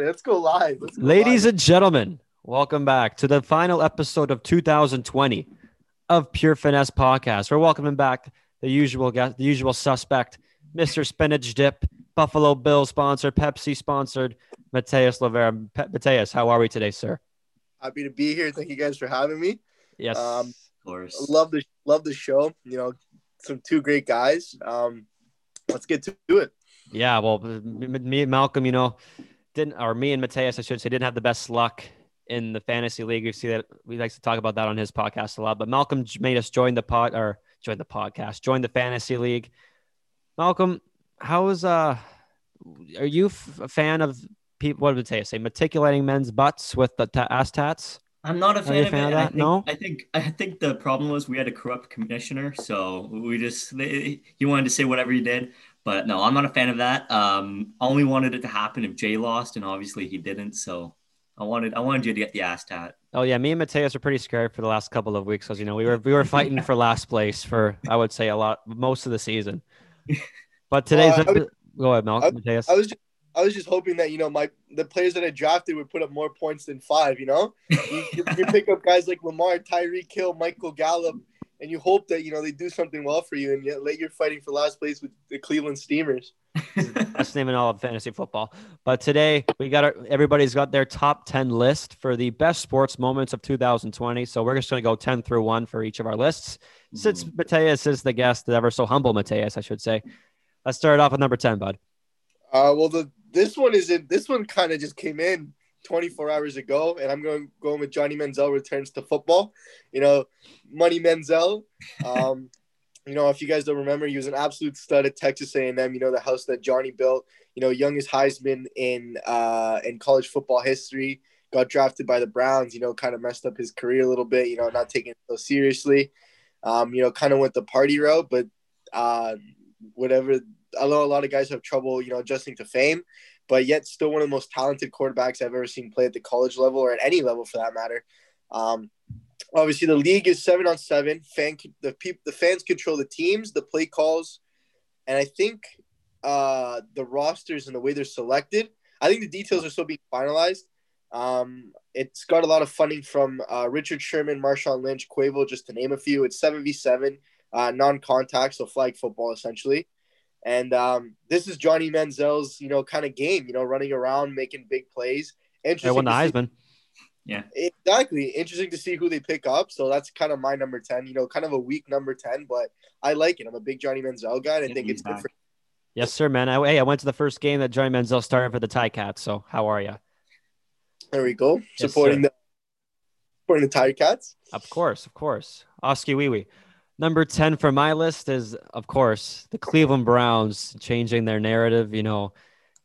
Let's go live. Let's go Ladies live. and gentlemen, welcome back to the final episode of 2020 of Pure Finesse Podcast. We're welcoming back the usual guest, the usual suspect, Mr. Spinach Dip, Buffalo Bill sponsored, Pepsi sponsored, Mateus Lavera. Pe- Mateus, how are we today, sir? happy to be here. Thank you guys for having me. Yes. Um, Of course. love the love the show. You know, some two great guys. Um, let's get to it. yeah. Well, m- m- me and Malcolm, you know, didn't, or me and Mateus, I should say, didn't have the best luck in the fantasy league. We see that we like to talk about that on his podcast a lot. But Malcolm made us join the pod or join the podcast, join the fantasy league. Malcolm, how is uh, are you f- a fan of people? What would Mateus say? Matriculating men's butts with the ta- ass tats? I'm not a fan of fan of and I that? think, No? I think I think the problem was we had a corrupt commissioner, so we just they, he wanted to say whatever he did. But no, I'm not a fan of that. Um, I only wanted it to happen if Jay lost, and obviously he didn't. So I wanted I wanted you to get the ass tat. Oh yeah, me and Mateus are pretty scared for the last couple of weeks because you know we were we were fighting for last place for I would say a lot most of the season. But today's Well, I go ahead, Malcolm Mateus. I was just I was just hoping that you know my the players that I drafted would put up more points than five. You know, you, you- you pick up guys like Lamar, Tyreek Hill, Michael Gallup, and you hope that you know they do something well for you, and yet late you're fighting for last place with the Cleveland Steamers. Best name in all of fantasy football. But today we got our, everybody's got their top 10 list for the best sports moments of 2020. So we're just going to go 10 through 1 for each of our lists. Since Mateus is the guest, the ever so humble Mateus, I should say. Let's start off with number 10, bud. Uh, well, the this one is in this one kind of just came in 24 hours ago, and I'm going going with Johnny Manziel returns to football. You know, Money Manziel. Um, you know, if you guys don't remember, he was an absolute stud at Texas A&M. You know, the house that Johnny built. You know, youngest Heisman in uh, in college football history. Got drafted by the Browns. You know, kind of messed up his career a little bit. You know, not taking it so seriously. Um, you know, kind of went the party route, but uh, whatever I know a lot of guys have trouble, you know, adjusting to fame, but yet still one of the most talented quarterbacks I've ever seen play at the college level or at any level for that matter. Um, obviously, the league is seven on seven. Fan, the people, the fans control the teams, the play calls, and I think uh, the rosters and the way they're selected. I think the details are still being finalized. Um, it's got a lot of funding from uh, Richard Sherman, Marshawn Lynch, Quavo, just to name a few. It's seven v seven, uh, non-contact, so flag football essentially. And um, this is Johnny Manziel's, you know, kind of game. You know, running around, making big plays. I Interesting. won the to see- Heisman. Exactly. Interesting to see who they pick up. So that's kind of my number 10, you know, kind of a weak number 10, but I like it. I'm a big Johnny Manziel guy. And I think he's it's good back. for Yes, sir, man. I, hey, I went to the first game that Johnny Manziel started for the Ti-Cats. So how are you? There we go. Yes, supporting sir. the supporting the Tiger Cats. Of course, of course. Oskee Wee Wee. Number 10 for my list is, of course, the Cleveland Browns changing their narrative. You know,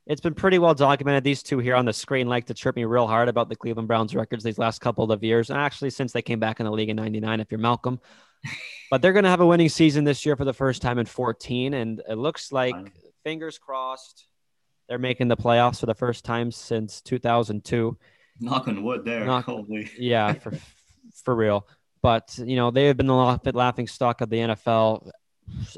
it's been pretty well documented. These two here on the screen like to chirp me real hard about the Cleveland Browns records these last couple of years. And actually, since they came back in the league in 99, if you're Malcolm. But they're going to have a winning season this year for the first time in 14. And it looks like, Fine. fingers crossed, they're making the playoffs for the first time since 2002. Knock on wood there. Knock-. Yeah, for for real. But you know, they have been the laughing stock of the NFL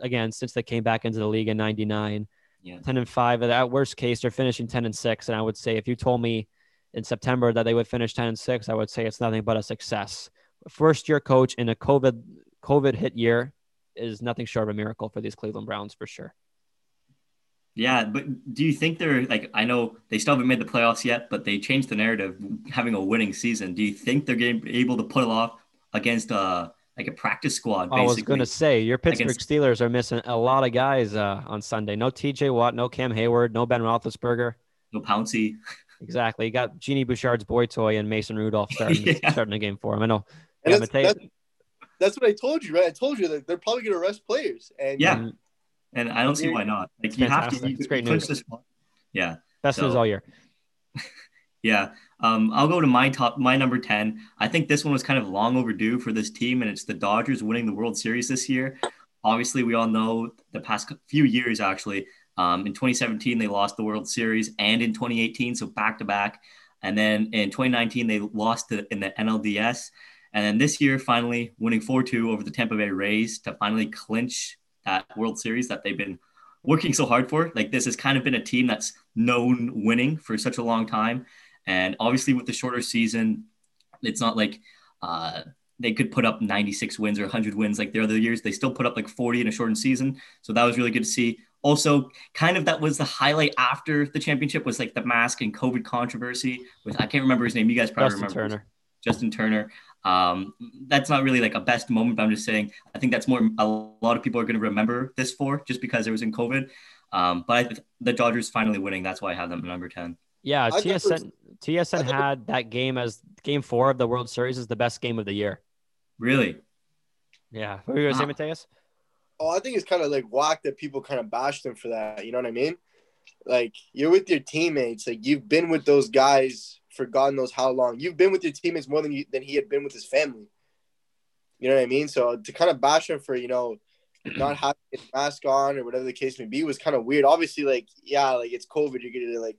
again since they came back into the league in '99. Yeah. 10 and five. At worst case, they're finishing 10 and six. And I would say if you told me in September that they would finish 10 and six, I would say it's nothing but a success. First year coach in a COVID COVID hit year is nothing short of a miracle for these Cleveland Browns for sure. Yeah, but do you think they're like? I know they still haven't made the playoffs yet, but they changed the narrative, having a winning season. Do you think they're getting, able to pull off against uh like a practice squad? I was going to say your Pittsburgh against- Steelers are missing a lot of guys uh, on Sunday. No TJ Watt, no Cam Heyward, no Ben Roethlisberger. no Pouncey. Exactly. You got Genie Bouchard's boy toy and Mason Rudolph starting Yeah. starting the game for him. I know. And Yeah, that's, Mateo- that's, that's what I told you, right? I told you that they're probably going to rest players. And Yeah. Mm, And I don't see why not. Like It's you have to. fantastic. You, It's great news. this spot. Yeah. Best news So- all year. Yeah. Um, I'll go to my top, my number 10. I think this one was kind of long overdue for this team, and it's the Dodgers winning the World Series this year. Obviously, we all know the past few years, actually. Um, in 2017, they lost the World Series, and in 2018, so back to back. And then in 2019, they lost in the NLDS. And then this year, finally winning 4 2 over the Tampa Bay Rays to finally clinch that World Series that they've been working so hard for. Like this has kind of been a team that's known winning for such a long time, and obviously with the shorter season, it's not like uh, they could put up 96 wins or 100 wins like the other years. They still put up like 40 in a shortened season, so that was really good to see. Also, kind of that was the highlight after the championship was like the mask and COVID controversy with I can't remember his name. You guys probably Justin remember Turner. Justin Turner. Um, that's not really like a best moment, but I'm just saying I think that's more a lot of people are going to remember this for just because it was in COVID. Um, but I, the Dodgers finally winning. That's why I have them at number 10. Yeah, I thought TSN TSN I had that game as game four of the World Series is the best game of the year. Really? Yeah, what were you gonna say, Mateus? Oh, I think it's kind of like whack that people kind of bashed him for that. You know what I mean? Like you're with your teammates. Like you've been with those guys for God knows how long. You've been with your teammates more than you, than he had been with his family. You know what I mean? So to kind of bash him for you know not having his mask on or whatever the case may be was kind of weird. Obviously, like yeah, like it's COVID. You're gonna like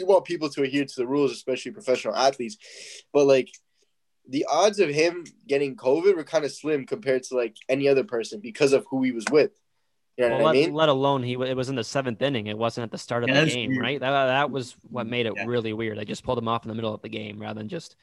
you want people to adhere to the rules, especially professional athletes. But like the odds of him getting COVID were kind of slim compared to like any other person because of who he was with. You know Well, what let, I mean? let alone he it was in the seventh inning. It wasn't at the start of Yeah, the game, weird. right? That, that was what made it Yeah. really weird. They just pulled him off in the middle of the game rather than just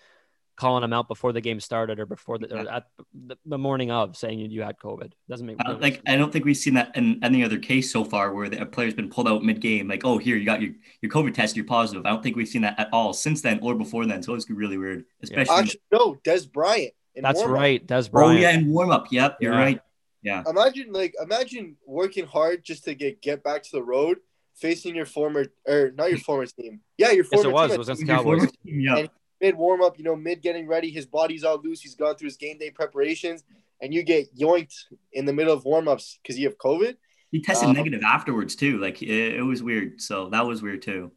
calling him out before the game started or before the, or at the, the morning of saying you had COVID. Doesn't make Uh, no like I don't think we've seen that in any other case so far where the, a player's been pulled out mid-game. Like, oh, here you got your your COVID test, you're positive. I don't think we've seen that at all since then or before then. So it's really weird, especially. Actually, no, Dez Bryant. in That's warm-up. right, Dez Bryant. oh yeah, in warm up. Yep, you're Yeah. right. Yeah. Imagine like imagine working hard just to get get back to the road, facing your former or not your former team. Yeah, your former. Yes, former it was. team. It was against the Cowboys. team, Yeah. And- mid warm up, you know, mid getting ready, his body's all loose, he's gone through his game day preparations, and you get yoinked in the middle of warm ups because you have COVID. He tested Um, negative afterwards too. Like it, it was weird. So that was weird too.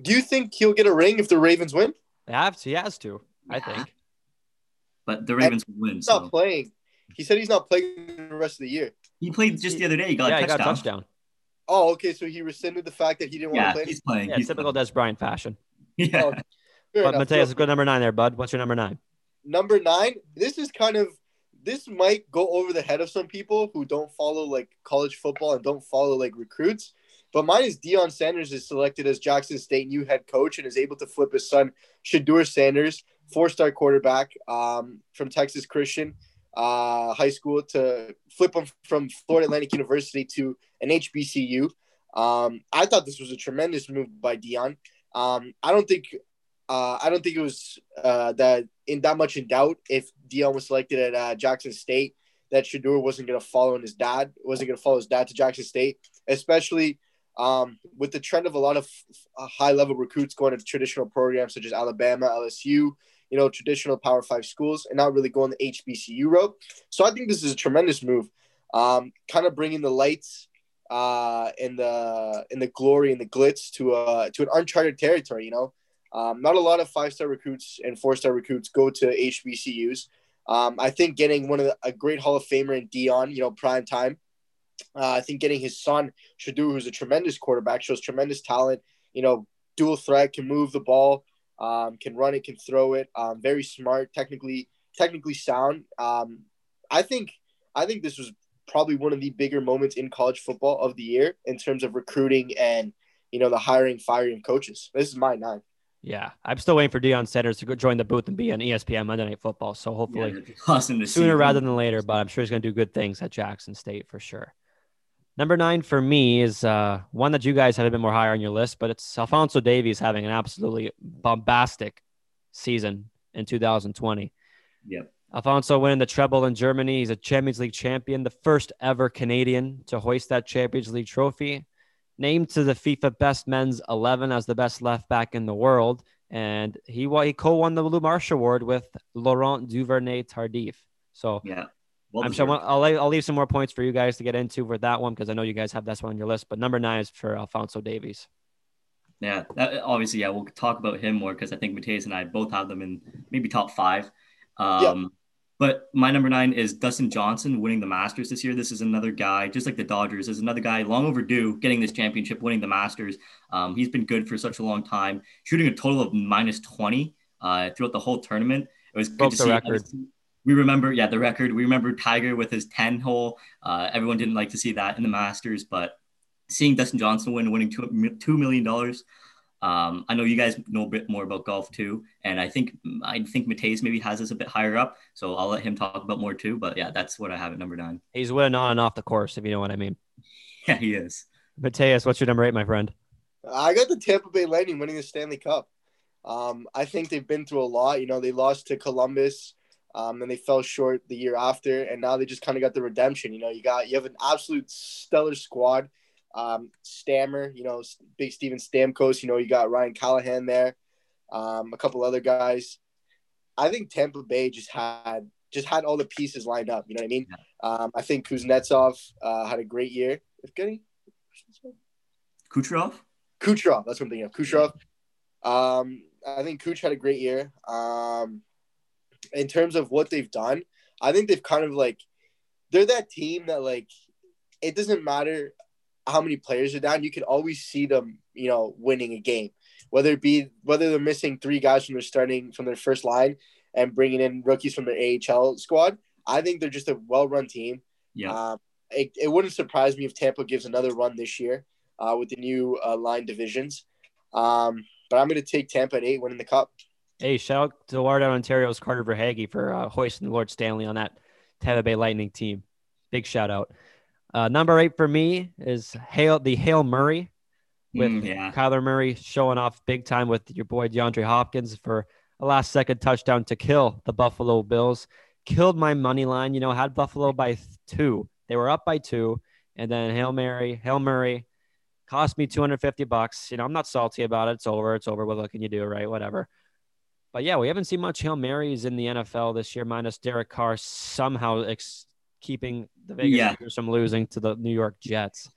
Do you think he'll get a ring if the Ravens win? They have to. He has to. I think. But the Ravens will win. He's not playing. He said he's not playing the rest of the year. he played just the other day. He got yeah, a he got touchdown. a touchdown. Oh, okay. So he rescinded the fact that he didn't want to play. he's playing. Yeah, he's typical playing. Dez Bryant fashion. Yeah. Oh, Fair But. Mateus, go number nine there, bud. What's your number nine? number nine this is kind of this might go over the head of some people who don't follow like college football and don't follow like recruits but mine is Deion Sanders is selected as Jackson State new head coach and is able to flip his son Shedeur Sanders four-star quarterback um, from Texas Christian uh, high school to flip him from Florida Atlantic University to an HBCU um, I thought this was a tremendous move by Deion um, I don't think uh, I don't think it was uh, that in that much in doubt if Deion was selected at uh, Jackson State that Shedeur wasn't going to follow in his dad wasn't going to follow his dad to Jackson State, especially um, with the trend of a lot of uh, high level recruits going to traditional programs such as Alabama, LSU, you know, traditional Power Five schools, and not really going the HBCU route. So I think this is a tremendous move, um, kind of bringing the lights uh, and the and the glory and the glitz to uh, to an uncharted territory. You know. Um, not a lot of five star recruits and four star recruits go to HBCUs. Um, I think getting one of the, a great Hall of Famer in Deion, you know, prime time. Uh, I think getting his son Shedeur, who's a tremendous quarterback, shows tremendous talent. You know, dual threat, can move the ball, um, can run it, can throw it. Um, very smart, technically technically sound. Um, I think I think this was probably one of the bigger moments in college football of the year in terms of recruiting and you know the hiring, firing coaches. This is my nine. Yeah, I'm still waiting for Deion Sanders to go join the booth and be on ESPN Monday Night Football. So hopefully it'd awesome sooner rather than later. But I'm sure he's going to do good things at Jackson State for sure. Number nine for me is uh, one that you guys have a bit more higher on your list, but it's Alfonso Davies having an absolutely bombastic season in 2020. Yep. Alfonso winning the treble in Germany. He's a Champions League champion, the first ever Canadian to hoist that Champions League trophy. Named to the FIFA Best Men's 11 as the best left back in the world. And he, he co won the Lou Marsh Award with Laurent Duvernay Tardif. So Yeah. Well I'm sure. I'll, I'll leave some more points for you guys to get into for that one because I know you guys have this one on your list. But number nine is for Alfonso Davies. Yeah, that, obviously, yeah, we'll talk about him more because I think Mateus and I both have them in maybe top five. Um, But my number nine is Dustin Johnson winning the Masters this year. This is another guy, just like the Dodgers, is another guy long overdue getting this championship, winning the Masters. Um, he's been good for such a long time, shooting a total of minus 20 uh, throughout the whole tournament. It was good Broke to see. record. We remember, yeah, the record. We remember Tiger with his 10 hole. Uh, everyone didn't like to see that in the Masters, but seeing Dustin Johnson win, winning two, $2 million. Um, I know you guys know a bit more about golf too, and I think I think Mateus maybe has us a bit higher up, so I'll let him talk about more too. But yeah, that's what I have at number nine. He's winning on and off the course, if you know what I mean. Yeah, he is. Mateus, what's your number eight, my friend? I got the Tampa Bay Lightning winning the Stanley Cup. Um, I think they've been through a lot. You know, they lost to Columbus, um, and they fell short the year after, and now they just kind of got the redemption. You know, you got you have an absolute stellar squad. Um, Stammer, you know, big Steven Stamkos. You know, you got Ryan Callahan there, um, a couple other guys. I think Tampa Bay just had just had all the pieces lined up. You know what I mean? Um, I think Kuznetsov uh, had a great year. Evgeny? Kucherov? Kucherov. That's what I'm thinking of. Kucherov. Um, I think Kuch had a great year. Um, in terms of what they've done, I think they've kind of like they're that team that like it doesn't matter how many players are down, you can always see them, you know, winning a game. Whether it be whether they're missing three guys from their starting from their first line and bringing in rookies from their AHL squad, I think they're just a well-run team. Yeah, um, it, it wouldn't surprise me if Tampa gives another run this year uh, with the new uh, line divisions. Um, but I'm going to take Tampa at eight, winning the cup. Hey, shout out to Waterdown, Ontario's Carter Verhaeghe for uh, hoisting Lord Stanley on that Tampa Bay Lightning team. Big shout out. Uh, number eight for me is Hail, the Hail Murray with mm, yeah. Kyler Murray showing off big time with your boy DeAndre Hopkins for a last second touchdown to kill the Buffalo Bills. Killed my money line, you know, had Buffalo by two. They were up by two. And then Hail Mary, Hail Murray cost me 250 bucks. You know, I'm not salty about it. It's over. It's over. What can you do? Right. Whatever. But yeah, we haven't seen much Hail Marys in the NFL this year, minus Derek Carr somehow ex- keeping the Vegas yeah. Raiders from losing to the New York Jets.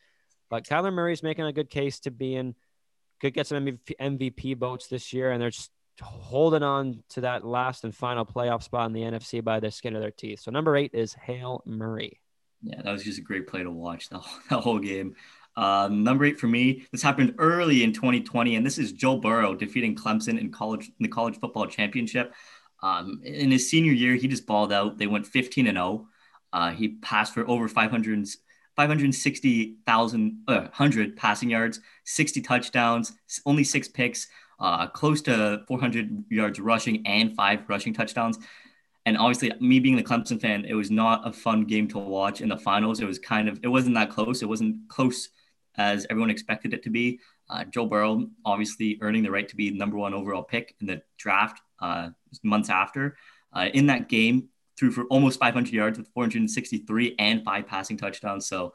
But Kyler Murray's making a good case to be in, could get some MVP, MVP votes this year, and they're just holding on to that last and final playoff spot in the NFC by the skin of their teeth. So number eight is Hail Murray. Yeah, that was just a great play to watch the whole, the whole game. Uh, number eight for me. This happened early in 2020, and this is Joe Burrow defeating Clemson in college in the college football championship. Um, in his senior year, he just balled out. They went 15 and 0. Uh, he passed for over 500, 560,000, uh, 100 passing yards, 60 touchdowns, only six picks, uh, close to 400 yards rushing, and five rushing touchdowns. And obviously, me being the Clemson fan, it was not a fun game to watch in the finals. It was kind of, it wasn't that close. It wasn't close as everyone expected it to be. Uh, Joe Burrow obviously earning the right to be number one overall pick in the draft uh, months after. Uh, in that game, threw for almost 500 yards with 463 and five passing touchdowns. So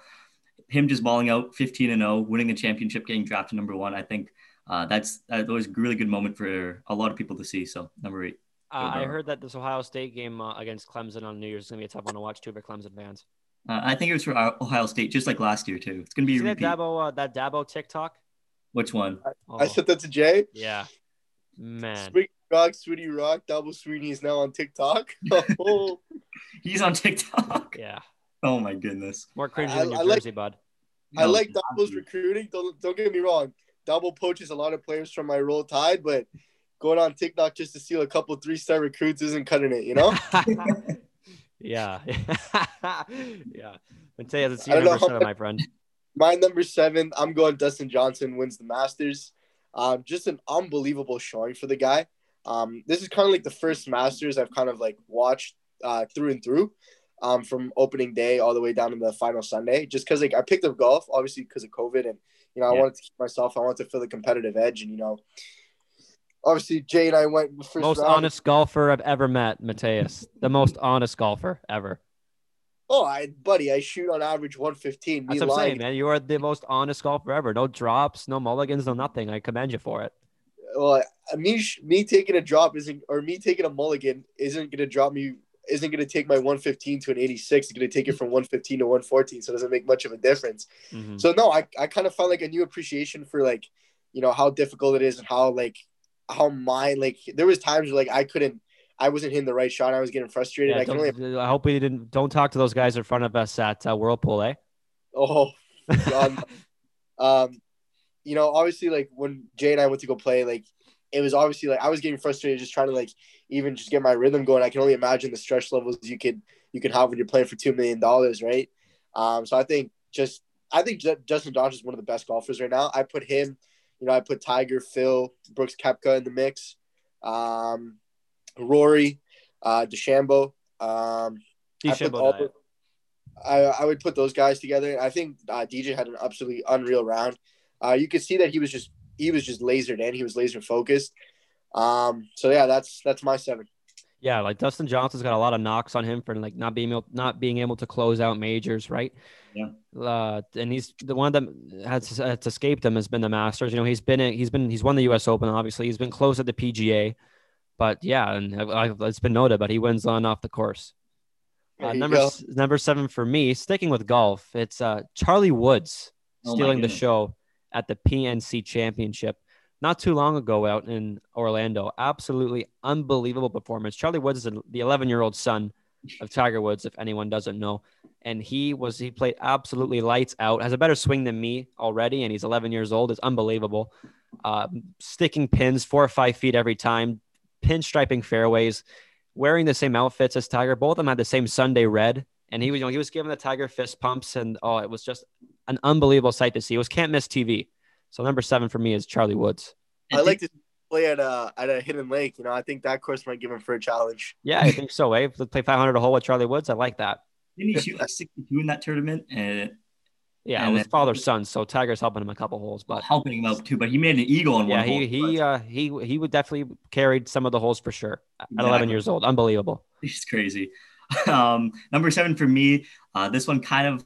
him just balling out 15 and 0, winning the championship, getting drafted number one. I think uh, that's that was a really good moment for a lot of people to see. So number eight. Uh, I heard that this Ohio State game uh, against Clemson on New Year's is gonna be a tough one to watch too for Clemson fans. Uh, I think it was for Ohio State, just like last year too. It's gonna be that Dabo uh, that Dabo TikTok. Which one? I, oh. I sent that to Jay. Yeah, man. Rock, Sweetie Rock, Dabo Swinney is now on TikTok. Oh. He's on TikTok. Yeah. Oh my goodness. More cringy than your I jersey, like, bud. I no, like Dabo's recruiting. Don't don't get me wrong. Double poaches a lot of players from my roll tide, but going on TikTok just to steal a couple three star recruits isn't cutting it, you know? yeah. yeah. Mateus, it's your number seven, my friend. My number seven, I'm going Dustin Johnson wins the Masters. Um, just an unbelievable showing for the guy. Um, this is kind of like the first Masters I've kind of like watched uh, through and through, um, from opening day all the way down to the final Sunday. Just because like I picked up golf, obviously because of COVID, and you know I wanted to keep myself. I wanted to feel the competitive edge, and you know, obviously Jay and I went first. Most round. honest golfer I've ever met, Mateus. the most honest golfer ever. Oh, I buddy, I shoot on average 115. That's what I'm saying, man. You are the most honest golfer ever. No drops, no mulligans, no nothing. I commend you for it well, me me taking a drop isn't, or me taking a mulligan isn't gonna drop me. Isn't gonna take my 115 to an 86. It's gonna take it from 115 to 114. So it doesn't make much of a difference. Mm-hmm. So no, I, I kind of found like a new appreciation for like, you know, how difficult it is and how like how mine like there was times where like I couldn't I wasn't hitting the right shot. I was getting frustrated. Yeah, I, only... I hope we didn't. Don't talk to those guys in front of us at uh, Whirlpool, eh? Oh, God. um, you know, obviously, like when Jay and I went to go play, like it was obviously like I was getting frustrated just trying to like even just get my rhythm going. I can only imagine the stress levels you could you could have when you're playing for two million dollars, right? Um, so I think just I think Justin Johnson is one of the best golfers right now. I put him, you know, I put Tiger, Phil, Brooks Koepka in the mix, um, Rory, uh, DeChambeau. Um, I, put all, I, I would put those guys together. I think uh, DJ had an absolutely unreal round. Uh, you could see that he was just he was just lasered in. He was laser focused. Um, so yeah, that's that's my seven. Yeah, like Dustin Johnson's got a lot of knocks on him for like not being able not being able to close out majors, right? Yeah. Uh, and he's the one that has, has escaped him has been the Masters. You know, he's been he's been he's won the U.S. Open. Obviously, he's been close at the PGA, but yeah, and I, it's been noted. But he wins on off the course. Uh, number go. number seven for me, sticking with golf, it's uh, Charlie Woods Oh stealing the show at the PNC Championship not too long ago out in Orlando. Absolutely unbelievable performance. Charlie Woods is the 11 year old son of Tiger Woods, if anyone doesn't know. And he was he played absolutely lights out. Has a better swing than me already, and he's 11 years old. It's unbelievable. Uh, sticking pins four or five feet every time, pinstriping fairways, wearing the same outfits as Tiger. Both of them had the same Sunday red, and he was you know he was giving the Tiger fist pumps, and oh, it was just an unbelievable sight to see. It was can't miss TV. So number seven for me is Charlie Woods. I like to play at a at a hidden lake. You know, I think that course might give him for a challenge. Yeah, I think so. Eh? Let's play 500 a hole with Charlie Woods. I like that. Didn't he shoot like 62 in that tournament? And Yeah, And it was then- father son, so Tiger's helping him a couple holes, but helping him out too, but he made an eagle on yeah, one he hole. he uh, he he would definitely carried some of the holes for sure at 11 years old. Unbelievable. He's crazy. Um, number seven for me, uh, this one kind of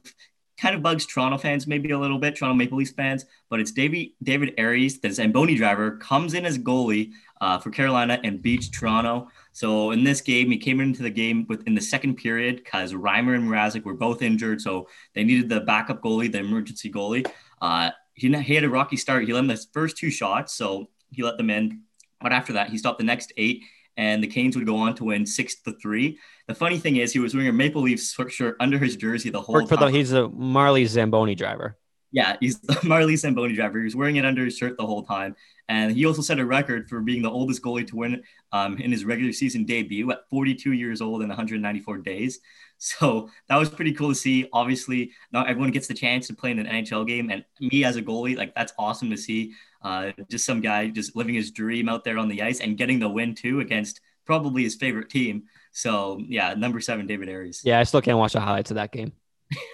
kind of bugs Toronto fans maybe a little bit, Toronto Maple Leafs fans, but it's David David Ayres, the Zamboni driver, comes in as goalie uh, for Carolina and beats Toronto. So in this game, he came into the game within the second period because Reimer and Mrazek were both injured, so they needed the backup goalie, the emergency goalie. Uh, he, he had a rocky start. He let in the first two shots, so he let them in. But after that, he stopped the next eight, and the Canes would go on to win six to three. The funny thing is, he was wearing a Maple Leafs shirt under his jersey the whole for the time. he's a Marlies Zamboni driver. yeah, he's the Marlies Zamboni driver. He was wearing it under his shirt the whole time, and he also set a record for being the oldest goalie to win um, in his regular season debut at 42 years old and 194 days. So that was pretty cool to see. Obviously, not everyone gets the chance to play in an NHL game, and me as a goalie, like that's awesome to see. Uh, just some guy just living his dream out there on the ice and getting the win too against probably his favorite team. So yeah, number seven, David Ayres. Yeah, I still can't watch the highlights of that game.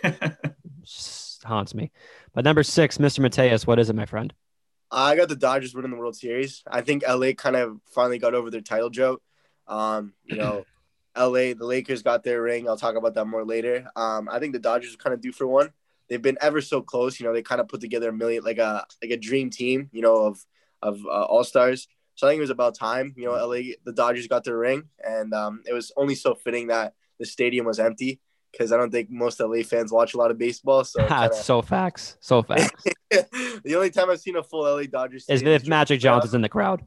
Just haunts me. But number six, Mr. Mateus, what is it, my friend? I got the Dodgers winning the World Series. I think LA kind of finally got over their title joke. Um, you know, LA, the Lakers got their ring. I'll talk about that more later. Um, I think the Dodgers are kind of due for one. They've been ever so close. You know, they kind of put together a million, like a like a dream team. You know, of of uh, all stars. So I think it was about time. You know, LA, the Dodgers got their ring, and um, it was only so fitting that the stadium was empty because I don't think most LA fans watch a lot of baseball. So kinda- so facts. So facts. the only time I've seen a full LA Dodgers is if Magic Johnson's in the crowd.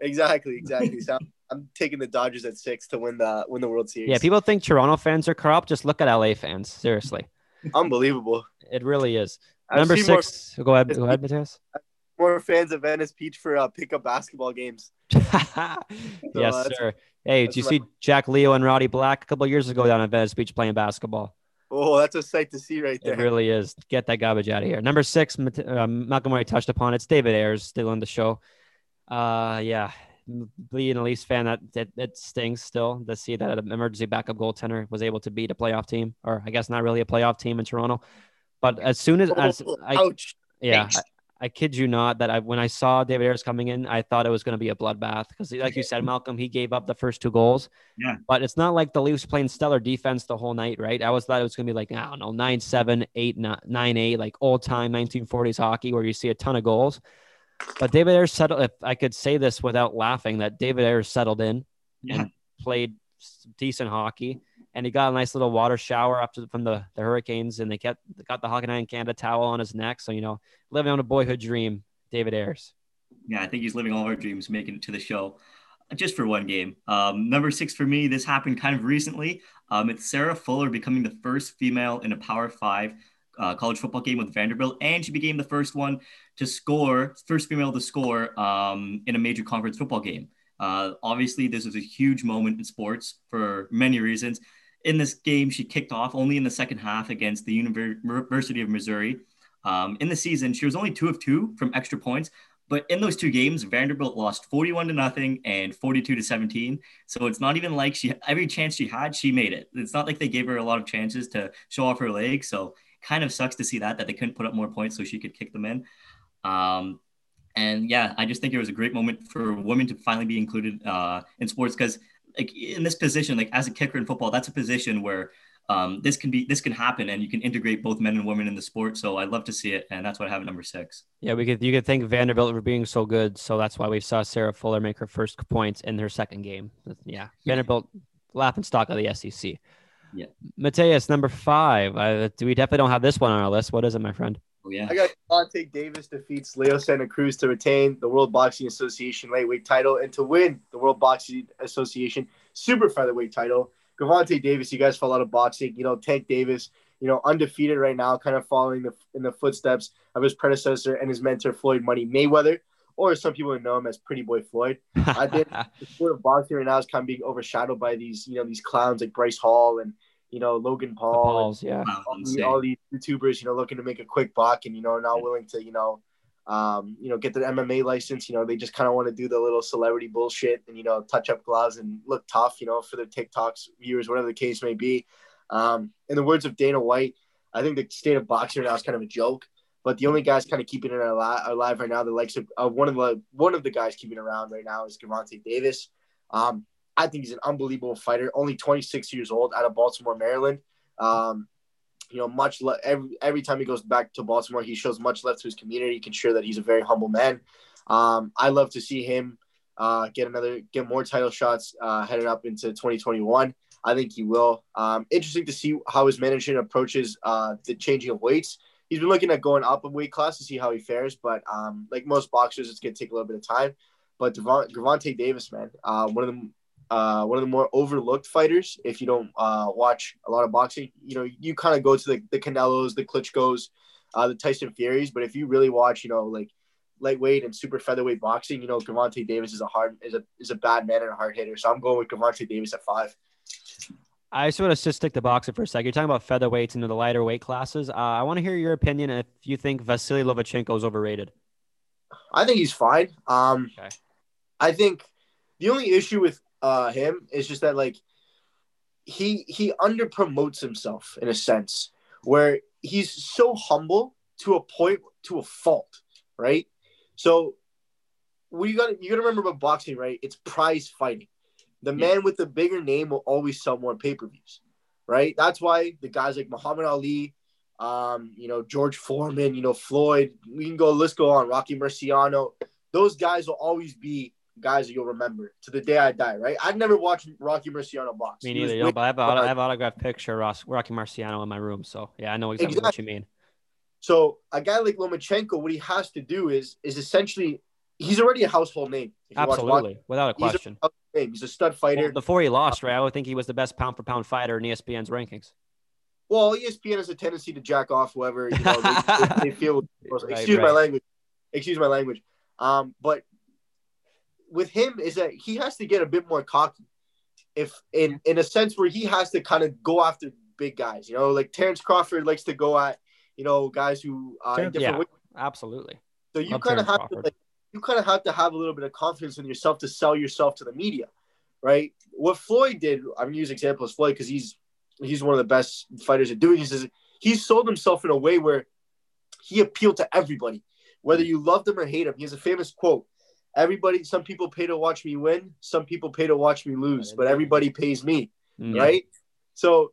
Exactly, exactly. So I'm, taking the Dodgers at six to win the win the World Series. Yeah, people think Toronto fans are corrupt. Just look at LA fans. Seriously. unbelievable. It really is. I've Number seen more- six. Go ahead. Go ahead, Mateus. More, fans of Venice Beach for uh, pickup basketball games. yes, that's- sir. Hey, did you see Jack Leo and Roddy Black a couple of years ago down at Venice Beach playing basketball? Oh, that's a sight to see right there. It really is. Get that garbage out of here. Number six, um, Malcolm already touched upon. It's David Ayres still on the show. Uh, yeah, being a Leafs fan, that, that it stings still to see that an emergency backup goaltender was able to beat a playoff team, or I guess not really a playoff team in Toronto. But as soon as, as I, ouch. yeah, I, I kid you not that I when I saw David Ayres coming in, I thought it was going to be a bloodbath because, like you said, Malcolm, he gave up the first two goals. Yeah. But it's not like the Leafs playing stellar defense the whole night, right? I was thought it was going to be like I don't know nine seven eight nine, nine eight like old time 1940s hockey where you see a ton of goals. But David Ayres settled. If I could say this without laughing, that David Ayres settled in Yeah. and played decent hockey, and he got a nice little water shower up to, from the, the Hurricanes, and they kept got the Hockey Night in Canada towel on his neck. So you know, living on a boyhood dream, David Ayers. Yeah, I think he's living all our dreams, making it to the show just for one game. Um, number six for me, this happened kind of recently. Um, it's Sarah Fuller becoming the first female in a Power Five uh, college football game with Vanderbilt, and she became the first one to score, first female to score um, in a major conference football game. Uh, obviously, this was a huge moment in sports for many reasons. In this game, she kicked off only in the second half against the University of Missouri. Um, in the season, she was only two of two from extra points, but in those two games, Vanderbilt lost 41 to nothing and 42 to 17. So it's not even like she every chance she had, she made it. It's not like they gave her a lot of chances to show off her leg. So kind of sucks to see that that they couldn't put up more points so she could kick them in. Um, and yeah, I just think it was a great moment for women to finally be included uh, in sports because like in this position, like as a kicker in football, that's a position where um, this can be this can happen and you can integrate both men and women in the sport. So i'd love to see it and that's what i have at number six. Yeah we could you could thank vanderbilt for being so good. So that's why we saw sarah fuller make her first points in her second game. Yeah vanderbilt laughing stock of the sec yeah. Mateus number five. Uh, we definitely don't have this one on our list. What is it my friend? Oh, yeah. I got Gervonta davis defeats leo santa cruz to retain the world boxing association lightweight title and to win the world boxing association super featherweight title. Gervonta Davis, you guys follow a lot of boxing. You know, Tank Davis, you know, undefeated right now, kind of following the, in the footsteps of his predecessor and his mentor, Floyd Money Mayweather, or some people would know him as Pretty Boy Floyd. I think the sport of boxing right now is kind of being overshadowed by these, you know, these clowns like Bryce Hall and, you know, Logan Paul. Pauls, and, yeah. All, all, these YouTubers, you know, looking to make a quick buck and, you know, not willing to, you know, um, you know, get their MMA license. You know, they just kind of want to do the little celebrity bullshit and, you know, touch up gloves and look tough, you know, for their TikToks, viewers, whatever the case may be. Um, in the words of Dana White, I think the state of boxing now is kind of a joke. But the only guys kind of keeping it alive, alive right now, the likes of uh, one of the one of the guys keeping around right now is Gervonta Davis. Um, I think he's an unbelievable fighter, only 26 years old, out of Baltimore, Maryland. Um, you know, much le- every every time he goes back to Baltimore, he shows much love to his community. Can sure that he's a very humble man. Um, I love to see him uh, get another, get more title shots uh, headed up into 2021. I think he will. Um, interesting to see how his management approaches uh, the changing of weights. He's been looking at going up a weight class to see how he fares, but um, like most boxers, it's going to take a little bit of time. But Devon, Gervonta Davis, man, uh, one of the uh, one of the more overlooked fighters. If you don't uh, watch a lot of boxing, you know, you kind of go to the, the Canelos, the Klitschko's, uh, the Tyson Furies. But if you really watch, you know, like lightweight and super featherweight boxing, you know, Gervonta Davis is a hard is a is a bad man and a hard hitter. So I'm going with Gervonta Davis at five. I just want to just stick to boxing for a second. You're talking about featherweights and the lighter weight classes. Uh, I want to hear your opinion if you think Vasily Lomachenko is overrated. I think he's fine. Um, okay. I think the only issue with uh, him is just that like he he under promotes himself in a sense where he's so humble to a point to a fault, right? So we got you got to remember about boxing, right? It's prize fighting. The yeah. man with the bigger name will always sell more pay per views, right? That's why the guys like Muhammad Ali, um, you know George Foreman, you know Floyd. We can go. Let's go on. Rocky Marciano. Those guys will always be guys that you'll remember to the day I die, right? I've never watched Rocky Marciano box. Me neither, you know, but I have, a, I have autographed picture of Rocky Marciano in my room. So yeah, I know exactly, exactly, what you mean. So a guy like Lomachenko, what he has to do is is essentially he's already a household name. Absolutely, without a question. He's a stud fighter. Well, before he lost, right? I would think he was the best pound for pound fighter in ESPN's rankings. Well, ESPN has a tendency to jack off whoever you know they, they feel. Excuse right, right. my language. Excuse my language. Um, but with him is that he has to get a bit more cocky, if in in a sense where he has to kind of go after big guys. You know, like Terrence Crawford likes to go at you know guys who uh, Terrence, yeah, ways. absolutely. So you kind of have Crawford. to like, you kind of have to have a little bit of confidence in yourself to sell yourself to the media, right? What Floyd did, I'm use example as Floyd because he's he's one of the best fighters at doing this. Is he sold himself in a way where he appealed to everybody, whether you loved him or hate him. He has a famous quote everybody some people pay to watch me win some people pay to watch me lose but everybody pays me mm-hmm. right so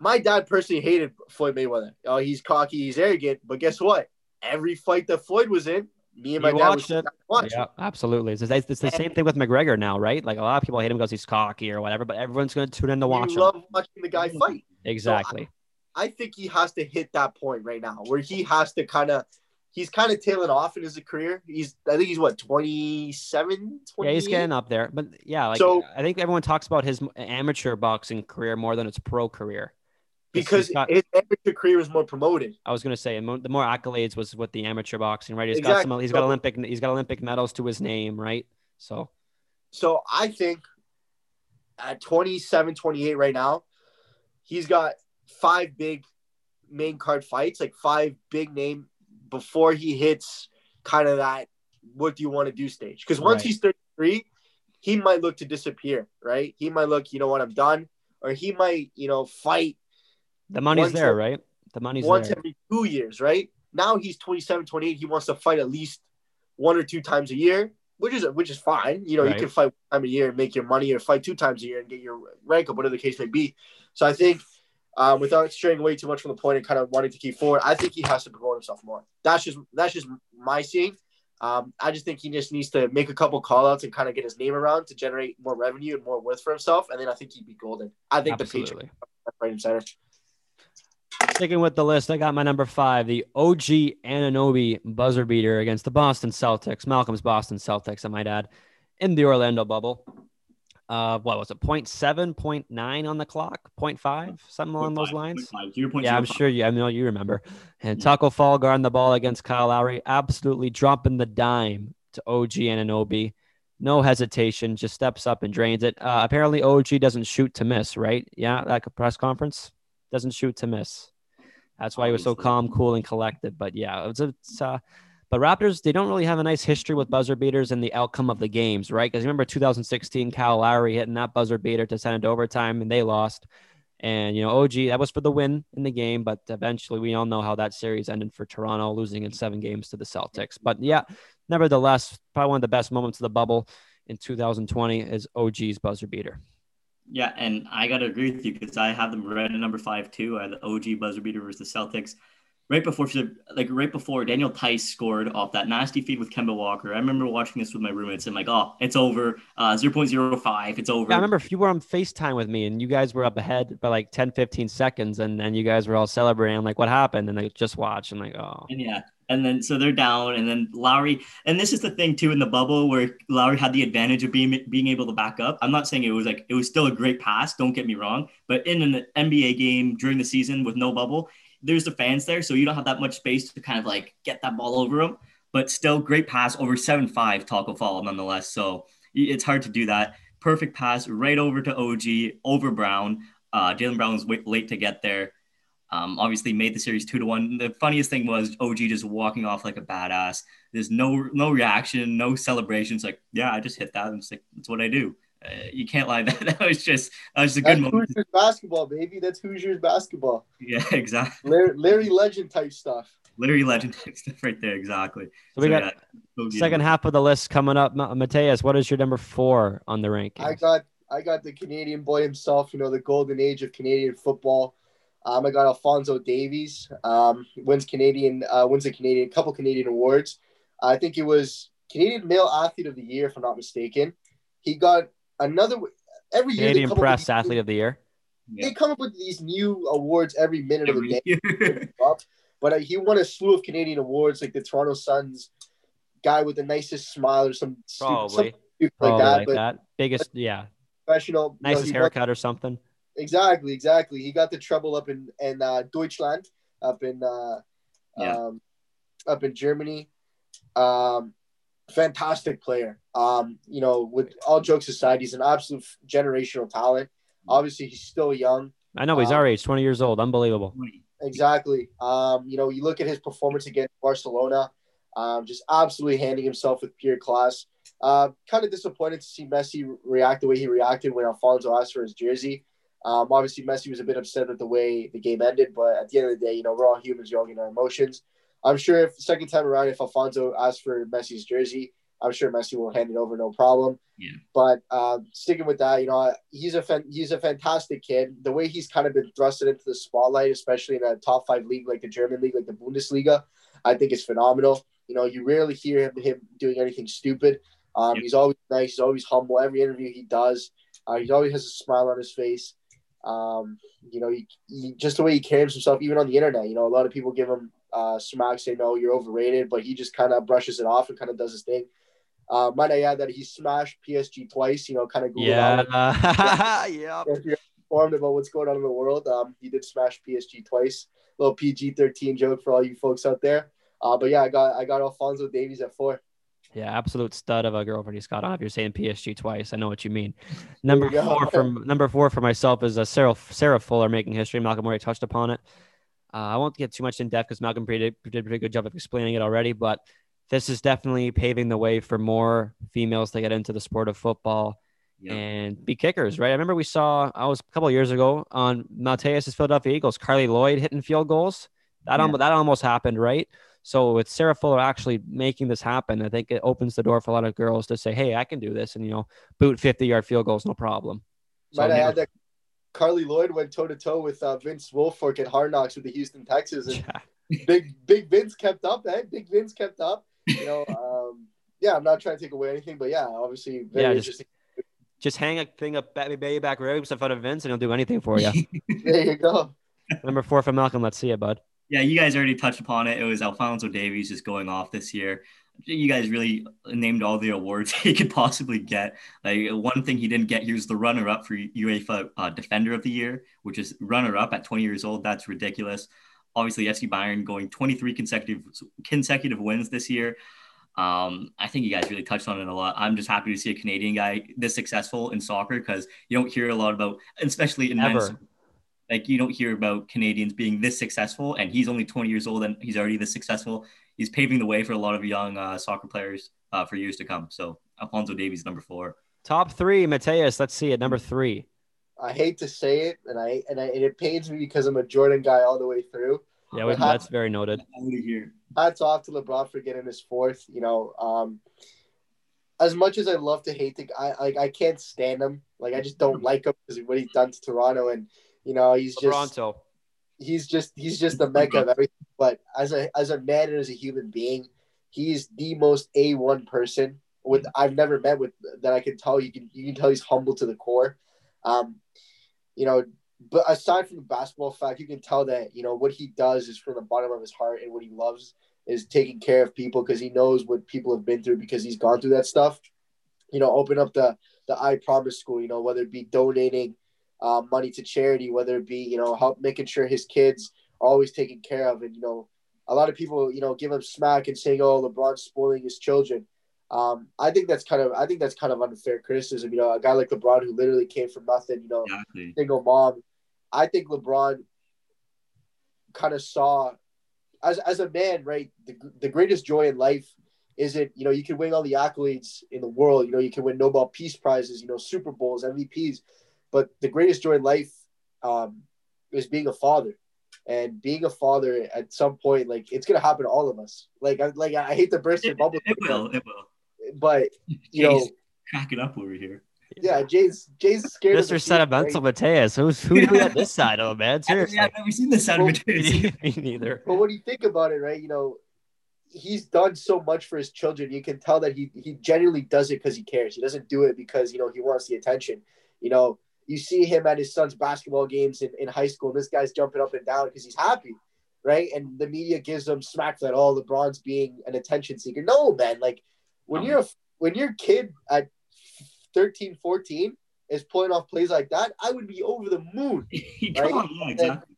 my dad personally hated floyd mayweather oh he's cocky he's arrogant but guess what every fight that floyd was in me and my you dad watched it. Watched. Yeah, absolutely. It's, it's the same thing with McGregor now, right? Like a lot of people hate him because he's cocky or whatever, but everyone's going to tune in to watch you him. love watching the guy fight. Exactly. So I, I think he has to hit that point right now where he has to kind of he's kind of tailing off in his career. He's I think he's what 27, Yeah, he's getting up there. But yeah, like so, I think everyone talks about his amateur boxing career more than its pro career. Because got, his amateur career was more promoted. I was going to say the more accolades was with the amateur boxing, right? He's exactly. got some he's got Olympic he's got Olympic medals to his name, right? So So I think at 27, 28 right now, he's got five big main card fights, like five big name before he hits kind of that what do you want to do stage. Because once Right. he's 33, he might look to disappear, right? He might look, you know what, I'm done. Or he might, you know, fight The money's Once there, a- right? The money's there. once there. every two years, right? Now he's 27, 28. He wants to fight at least one or two times a year, which is which is fine. You know, Right. you can fight one time a year and make your money, or fight two times a year and get your rank up, whatever the case may be. So I think, um, without straying away too much from the point and kind of wanting to keep forward, I think he has to promote himself more. That's just that's just my seeing. Um, I just think he just needs to make a couple call outs and kind of get his name around to generate more revenue and more worth for himself, and then I think he'd be golden. I think the Patriots right in center. Sticking with the list, I got my number five, the OG Anunoby buzzer beater against the Boston Celtics, Malcolm's Boston Celtics, I might add, in the Orlando bubble. Uh, what was it? 0.7, 0.9 on the clock, 0.5, something along those lines. Yeah, I'm sure you. I know you remember. And. Taco Fall guarding the ball against Kyle Lowry, absolutely dropping the dime to OG Anunoby. No hesitation, just steps up and drains it. Uh, apparently, OG doesn't shoot to miss, right? Yeah, like a press conference doesn't shoot to miss. That's why he was so calm, cool, and collected. But yeah, it's, it's uh, but Raptors they don't really have a nice history with buzzer beaters and the outcome of the games, right? Because remember 2016, Kyle Lowry hitting that buzzer beater to send it to overtime, and they lost. And you know, OG that was for the win in the game, but eventually we all know how that series ended for Toronto, losing in seven games to the Celtics. But yeah, nevertheless, probably one of the best moments of the bubble in 2020 is OG's buzzer beater. Yeah, and I gotta agree with you because I have them right at number five too. I had the OG buzzer beater versus the Celtics. Right before, like right before Daniel Theis scored off that nasty feed with Kemba Walker. I remember watching this with my roommates and like, oh, it's over. Uh, 0.05, it's over. Yeah, I remember if you were on FaceTime with me and you guys were up ahead by like 10, 15 seconds, and then you guys were all celebrating, like, what happened? And they just watch and like, oh, And yeah, and then so they're down, and then Lowry, and this is the thing too in the bubble where Lowry had the advantage of being being able to back up. I'm not saying it was like it was still a great pass, don't get me wrong, but in an NBA game during the season with no bubble, there's the fans there, so you don't have that much space to kind of like get that ball over them. But still, great pass over seven five Taco Fall nonetheless. So it's hard to do that. Perfect pass right over to OG over Brown. Uh, Jaylen Brown was late to get there. Um, obviously made the series two to one. The funniest thing was OG just walking off like a badass. There's no no reaction, no celebrations. Like, yeah, I just hit that. And it's like that's what I do. Uh, you can't lie. That that was just that was a good That's moment. Hoosiers basketball, baby. That's Hoosiers basketball. Yeah, exactly. Larry, Larry Legend type stuff. Larry Legend type stuff right there. Exactly. So we got yeah, OG second half of the list coming up. Ma- Mateus, what is your number four on the ranking? I got I got the Canadian boy himself. You know the golden age of Canadian football. Um, I got Alfonso Davies. Um, wins Canadian uh, wins a Canadian couple Canadian awards. I think it was Canadian Male Athlete of the Year, if I'm not mistaken. He got another every year. they Canadian come up Press these- Athlete of the Year. Yeah. They come up with these new awards every minute of the day. But uh, he won a slew of Canadian awards, like the Toronto Suns guy with the nicest smile or some stupid, Probably. something stupid like that. like but that. Biggest, yeah. professional, you know, Nicest won- haircut or something. Exactly, exactly. He got the treble up in in uh, Deutschland, up in uh, Yeah. um, up in Germany. Um, fantastic player. Um, you know, with all jokes aside, he's an absolute generational talent. Obviously, he's still young. I know he's Um, our age, 20 years old. Unbelievable. Exactly. Um, you know, you look at his performance against Barcelona, um, just absolutely handing himself with pure class. Uh, kind of disappointed to see Messi react the way he reacted when Alfonso asked for his jersey. Um, obviously, Messi was a bit upset with the way the game ended, but at the end of the day, you know, we're all humans, we're all get our emotions. I'm sure if the second time around, if Alfonso asks for Messi's jersey, I'm sure Messi will hand it over no problem. Yeah. But um, sticking with that, you know, he's a fan, he's a fantastic kid. The way he's kind of been thrusted into the spotlight, especially in a top five league like the German league, like the Bundesliga, I think is phenomenal. You know, you rarely hear him, him doing anything stupid. Um. He's always nice. He's always humble. Every interview he does, uh, he always has a smile on his face. Um, you know, he, he, just the way he carries himself, even on the internet. You know, a lot of people give him uh, smack, say no, you're overrated, but he just kind of brushes it off and kind of does his thing. Uh, might I add that he smashed PSG twice? You know, kind of Yeah. yeah. if you're informed about what's going on in the world, um, he did smash PSG twice. little PG thirteen joke for all you folks out there. Uh, but yeah, I got I got Alfonso Davies at four. Yeah, absolute stud of a girlfriend he's got on. If you're saying PSG twice, I know what you mean. Number you four from number four for myself is uh, Sarah Sarah Fuller making history. Malcolm already touched upon it. Uh, I won't get too much in depth because Malcolm did, did a pretty good job of explaining it already, but this is definitely paving the way for more females to get into the sport of football Yeah. and be kickers, right? I remember we saw I was a couple years ago on Mateus's Philadelphia Eagles, Carly Lloyd hitting field goals. That Yeah. almost that almost happened, right? So with Sarah Fuller actually making this happen, I think it opens the door for a lot of girls to say, "Hey, I can do this," and you know, boot fifty yard field goals, no problem. So Might I add that Carly Lloyd went toe to toe with uh, Vince Wilfork at Hard Knocks with the Houston Texans, and Yeah. big Big Vince kept up. Eh? Big Vince kept up. You know, um, yeah, I'm not trying to take away anything, but yeah, obviously very Yeah, just- interesting. Just hang a thing up, baby baby back ribs in front of Vince, and he'll do anything for you. There you go. Number four for Malcolm. Let's see it, bud. Yeah, you guys already touched upon it. It was Alfonso Davies just going off this year. You guys really named all the awards he could possibly get. Like one thing he didn't get, he was the runner-up for UEFA uh, Defender of the Year, which is runner-up at 20 years old. That's ridiculous. Obviously, FC Bayern going 23 consecutive consecutive wins this year. Um, I think you guys really touched on it a lot. I'm just happy to see a Canadian guy this successful in soccer because you don't hear a lot about, especially in men's. Like you don't hear about Canadians being this successful, and he's only 20 years old and he's already this successful. He's paving the way for a lot of young uh, soccer players uh, for years to come. So Alfonso Davies, number four. Top three, Mateus. Let's see it. Number three. I hate to say it, and I and, I, and it pains me because I'm a Jordan guy all the way through. Yeah, we, But how- that's very noted. I'm gonna hear. hats off to LeBron for getting his fourth. You know, um, as much as I love to hate the guy, like I can't stand him. Like I just don't like him because of what he's done to Toronto, and you know he's just Toronto. he's just he's just the mecca of everything. But as a as a man and as a human being, he's the most a one person with I've never met with that I can tell you can you can tell he's humble to the core. Um, you know, but aside from the basketball fact, you can tell that you know what he does is from the bottom of his heart, and what he loves is taking care of people because he knows what people have been through because he's gone through that stuff. You know, open up the the I Promise School. You know, whether it be donating uh, money to charity, whether it be you know help making sure his kids are always taken care of, and you know, a lot of people you know give him smack and saying, "Oh, LeBron's spoiling his children." Um, I think that's kind of I think that's kind of unfair criticism. You know, a guy like LeBron who literally came from nothing. You know, Exactly. single mom. I think LeBron kind of saw as as a man, right? The, the greatest joy in life isn't you know you can win all the accolades in the world. You know you can win Nobel Peace Prizes, you know Super Bowls, MVPs, but the greatest joy in life um, is being a father. And being a father at some point, like it's gonna happen to all of us. Like, I, like I hate to burst your bubble, it will. It will. but you know, cracking up over here. yeah, Jay's Jay's scared. Mr. the future, Sentimental right? Mateus. Who's who knew that this side of him, man? Seriously. I've never seen this side of it. Me neither. But when you think about it, right, you know, he's done so much for his children. You can tell that he he genuinely does it because he cares. He doesn't do it because you know he wants the attention. You know, you see him at his son's basketball games in, in high school. And this guy's jumping up and down because he's happy, right? And the media gives him smack for all Oh, LeBron's being an attention seeker. No, man. Like when you're a, when your kid at 13, 14 is pulling off plays like that, I would be over the moon. Right? on, yeah, exactly.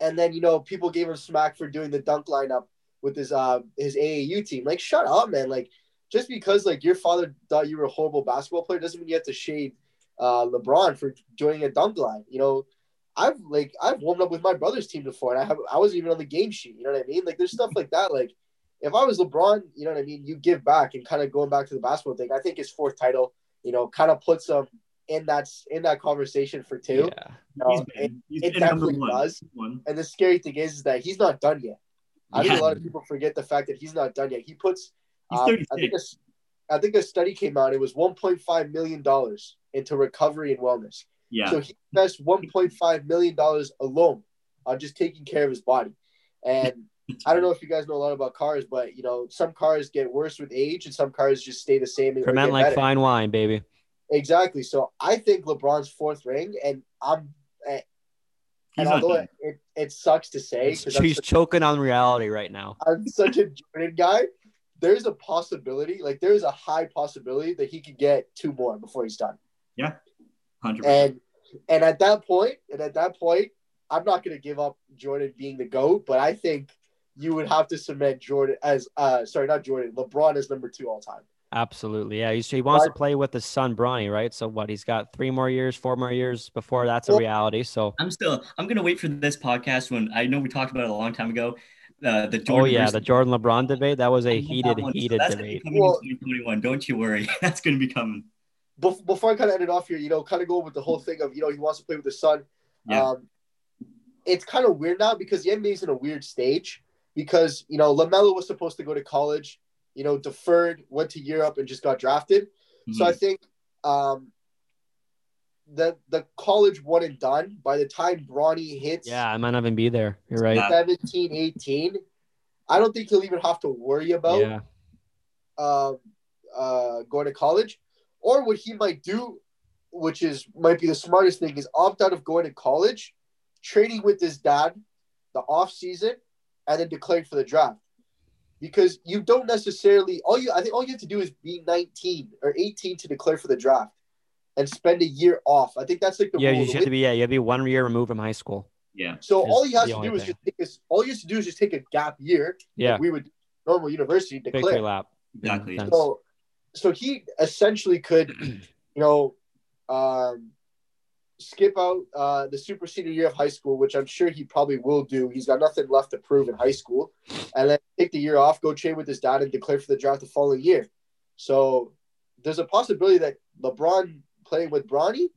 and then you know people gave him smack for doing the dunk lineup with his uh his AAU team. Like, shut up, man! Like, just because like your father thought you were a horrible basketball player doesn't mean you have to shade uh LeBron for joining a dunk line. You know, I've like I've warmed up with my brother's team before, and I have I wasn't even on the game sheet. You know what I mean? Like, there's stuff like that. Like, if I was LeBron, you know what I mean? You give back and kind of going back to the basketball thing. I think his fourth title, you know, kind of puts him in that in that conversation for two. Yeah. You know, He's and- been, he's it been number definitely one. does. One. and the scary thing is, is that he's not done yet. I think a lot of people forget the fact that he's not done yet. He puts, um, I think a, s- I think a study came out. It was 1.5 million dollars into recovery and wellness. Yeah. So he invests 1.5 million dollars alone on just taking care of his body. And I don't know if you guys know a lot about cars, but you know some cars get worse with age, and some cars just stay the same. and- Ferment like better. fine wine, baby. Exactly. So I think LeBron's fourth ring, and I'm, eh, and although it, it, it sucks to say, He's, because I'm he's choking on reality right now. I'm such a Jordan guy. There's a possibility, like there's a high possibility that he could get two more before he's done. 100%. And and at that point, and at that point, I'm not gonna give up Jordan being the GOAT, but I think you would have to cement Jordan as uh sorry, not Jordan, LeBron is number two all time. Absolutely. Yeah. He's, he wants to play with his son, Bronny, right? So what? He's got three more years, four more years before that's a reality. So, I'm still. I'm gonna wait for this podcast when I know we talked about it a long time ago. Uh, the oh, Jordan yeah. versus- The Jordan LeBron debate. That was a love heated, that one. So heated that's gonna be debate. coming Well- in 2021. Don't you worry. That's gonna be coming. Bef- before I kind of ended it off here, you know, kind of go with the whole thing of you know he wants to play with his son. Yeah. Um, it's kind of weird now because the NBA is in a weird stage because you know Lamelo was supposed to go to college, you know, deferred, went to Europe, and just got drafted. So I think um, the the college one and done by the time Bronny hits Yeah. I might not even be there. You're right. 17, 18, I don't think he'll even have to worry about Yeah. um, uh, going to college, or what he might do, which is might be the smartest thing, is opt out of going to college, training with his dad, the off season, and then declaring for the draft. Because you don't necessarily all you I think all you have to do is be 19 or 18 to declare for the draft, and spend a year off. I think that's like the Yeah. rule. You The should way- be, yeah. You'd be one year removed from high school. Yeah. so is all he has the to only do is thing. just take his, all he has to do is just take a gap year. Yeah. like we would normal university Victory declare. lap. Exactly. So, so he essentially could, you know, um, skip out uh, the super senior year of high school, which I'm sure he probably will do. He's got nothing left to prove in high school, and then take the year off, go train with his dad, and declare for the draft the following year. So, there's a possibility that LeBron playing with Bronny.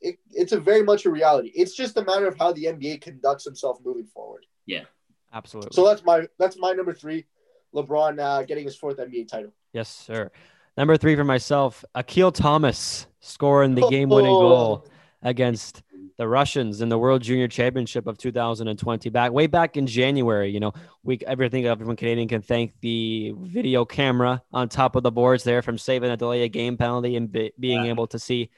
It, it's a very much a reality. It's just a matter of how the NBA conducts himself moving forward. Yeah, absolutely. So that's my that's my number three. LeBron uh, getting his fourth NBA title. Yes, sir. Number three for myself, Akil Thomas scoring the game winning goal against the Russians in the World Junior Championship of 2020. Back way back in January, you know, we everything everyone Canadian can thank the video camera on top of the boards there from saving a delay a game penalty and be, being Yeah. able to see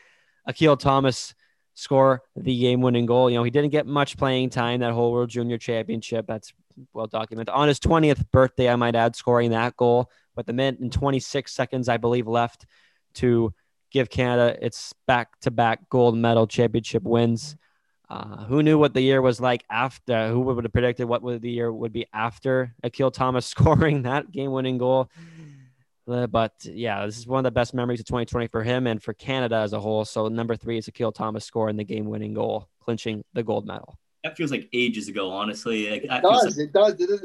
Akil Thomas score the game winning goal. You know, he didn't get much playing time that whole World Junior Championship. That's well documented. On his 20th birthday, I might add, scoring that goal with the minute and 26 seconds, I believe, left to give Canada its back to back gold medal championship wins. Uh, who knew what the year was like after? Who would have predicted what would the year would be after Akil Thomas scoring that game winning goal? Uh, but yeah, this is one of the best memories of 2020 for him and for Canada as a whole. So number three is Akil Thomas scoring the game winning goal, clinching the gold medal. That feels like ages ago, honestly. Like, It feels does. It does. It, does.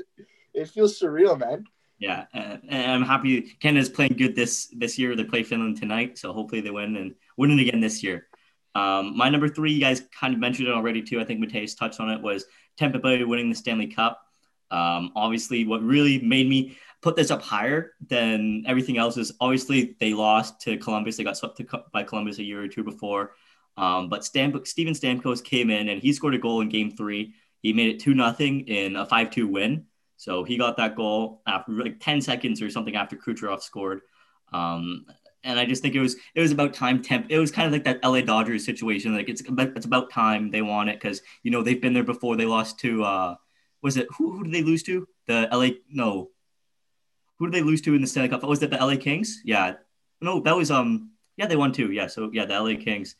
it feels surreal, man. Yeah, and, and I'm happy Canada's playing good this this year. They play Finland tonight, so hopefully they win and win it again this year. Um, my number three, you guys kind of mentioned it already too. I think Mateus touched on it. Was Tampa Bay winning the Stanley Cup? Um, obviously, what really made me put this up higher than everything else is obviously they lost to Columbus. They got swept by Columbus a year or two before. Um, but Stamp- Steven Stamkos came in and he scored a goal in Game Three. He made it two nothing in a five two win. So he got that goal after like 10 seconds or something after Kucherov scored. Um, and I just think it was it was about time temp. It was kind of like that LA Dodgers situation. Like it's about, it's about time they won it because you know they've been there before. They lost to uh, was it who, who did they lose to? The LA no, who did they lose to in the Stanley Cup? Oh, Was that the LA Kings? Yeah, no, that was um yeah they won too. Yeah, so yeah the LA Kings.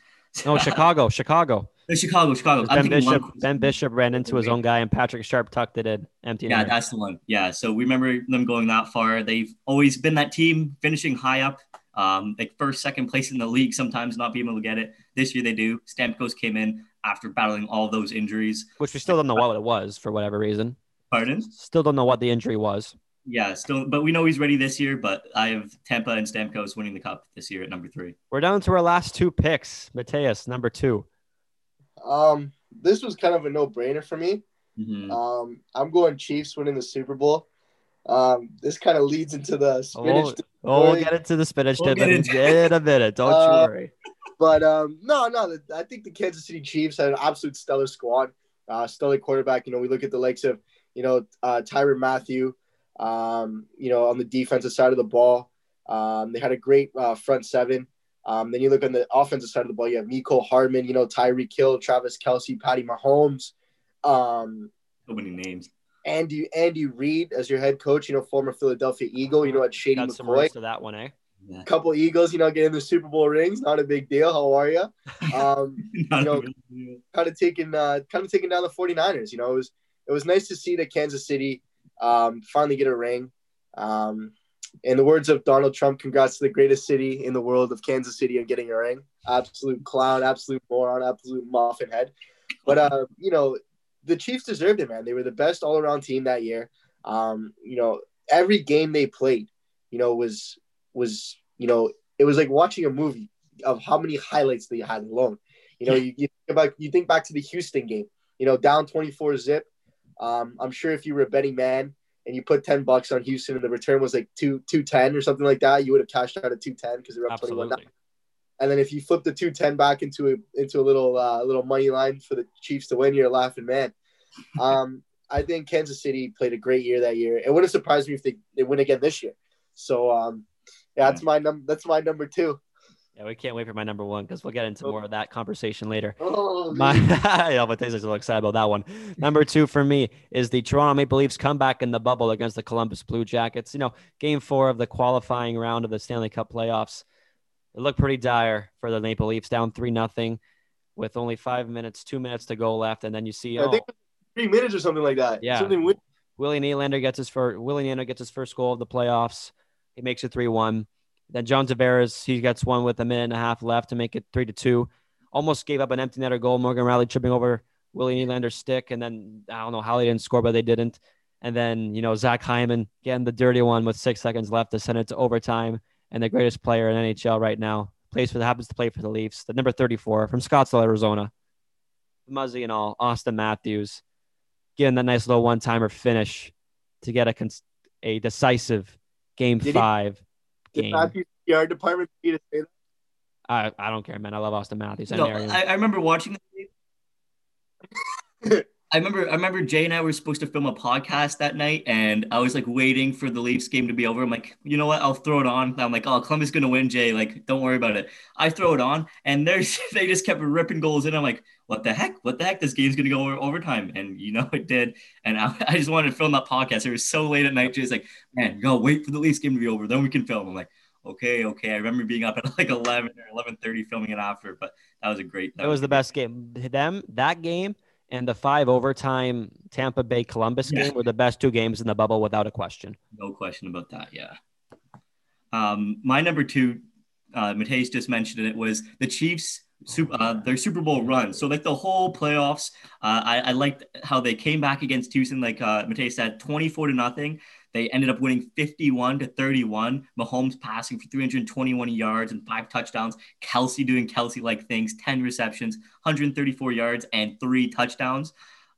No, Chicago, Chicago. Chicago, Chicago. Ben Bishop, one- Ben Bishop ran into his own guy, and Patrick Sharp tucked it in, empty. Yeah, that's the one. Yeah, so we remember them going that far. They've always been that team finishing high up, um, like first, second place in the league. Sometimes not being able to get it. This year they do. Stamkos came in after battling all those injuries. which we still don't know what it was for whatever reason. Pardon? Still don't know what the injury was. Yeah, still, but we know he's ready this year. But I have Tampa and Stamkos winning the cup this year at number three. We're down to our last two picks. Mateus, number two. Um, this was kind of a no-brainer for me. Mhm. Um, I'm going Chiefs winning the Super Bowl. Um, this kind of leads into the spinach, Oh, we'll get into the spinach We'll get in, into- in a minute. Don't Uh, you worry. but um, no, no, the- I think the Kansas City Chiefs had an absolute stellar squad, uh, stellar quarterback. You know, we look at the likes of you know uh, Tyrann Mathieu, um, you know, on the defensive side of the ball. Um, they had a great uh, front seven. Um, then you look on the offensive side of the ball, you have Mecole Hardman, you know, Tyreek Hill, Travis Kelce, Patty Mahomes, um, So many names. Andy Andy Reid as your head coach, you know, former Philadelphia Eagle, you know, at Shady Got some McCoy. roots to that one, eh? Yeah. Couple Eagles, you know, getting the Super Bowl rings, not a big deal. How are you? Um, Not know, a big deal. kind of taking uh, kind of taking down the 49ers. You know, it was it was nice to see that Kansas City um, finally get a ring. Um, in the words of Donald Trump, congrats to the greatest city in the world of Kansas City on getting a ring. Absolute clown, absolute moron, absolute muffin head. But uh, you know, the Chiefs deserved it, man. They were the best all around team that year. Um, you know, every game they played, you know, was was you know, it was like watching a movie of how many highlights they had alone. You know, you, you think about you think back to the Houston game, you know, down 24 zip. Um, I'm sure if you were a betting man and you put 10 bucks on Houston and the return was like two 210 or something like that, you would have cashed out at 210 because they're up Absolutely. 21 and then if you flip the 210 back into a into a little uh, little money line for the Chiefs to win, you're a laughing man. Um, I think Kansas City played a great year that year. It wouldn't surprise me if they, they win again this year. So um, yeah, that's my number. That's my number two. Yeah, we can't wait for my number one because we'll get into oh. more of that conversation later. Oh, My, yeah, but a little excited about that one. Number two for me is the Toronto Maple Leafs comeback in the bubble against the Columbus Blue Jackets. You know, game four of the qualifying round of the Stanley Cup playoffs. It looked pretty dire for the Maple Leafs, down three nothing, with only five minutes, two minutes to go left, and then you see, I oh, think three minutes or something like that. Yeah. Something. Willie Nylander gets his first. Willie Nylander gets his first goal of the playoffs. He makes it three one. Then John Tavares he gets one with a minute and a half left to make it three to two. Almost gave up an empty netter goal. Morgan Rielly tripping over Willie Nylander's stick, and then I don't know how they didn't score, but they didn't. And then you know Zach Hyman getting the dirty one with six seconds left to send it to overtime. And the greatest player in NHL right now plays for the happens to play for the Leafs, the number thirty four from Scottsdale, Arizona. Muzzy and all, Auston Matthews getting that nice little one timer finish to get a cons- a decisive game Did he- five Did. Matthews PR department be to say that? I, I don't care, man. I love Auston Matthews. I No. I, I remember watching that game. I remember I remember Jay and I were supposed to film a podcast that night, and I was like waiting for the Leafs game to be over. I'm like, you know what? I'll throw it on. I'm like, oh, Columbus is gonna win, Jay. Like, don't worry about it. I throw it on, and there's they just kept ripping goals in. I'm like, what the heck? What the heck? This game's gonna go over overtime, and you know it did. And I, I just wanted to film that podcast. It was so late at night. Jay's like, man, you gotta wait for the Leafs game to be over, then we can film. I'm like, okay, okay. I remember being up at like 11 or 11:30 filming it after, but that was a great. That it was the a great- best game. Them that game and the five overtime Tampa Bay Columbus Yeah. game were the best two games in the bubble without a question. No question about that. Yeah. Um, my number two, uh, Mateus just mentioned it, was the Chiefs. Super, uh, their Super Bowl run. So like the whole playoffs, uh, I, I liked how they came back against Houston. Like uh, Mateus said, twenty-four to nothing. They ended up winning fifty-one to thirty-one. Mahomes passing for three hundred twenty-one yards and five touchdowns. Kelce doing Kelce-like things, ten receptions, one hundred thirty-four yards and three touchdowns.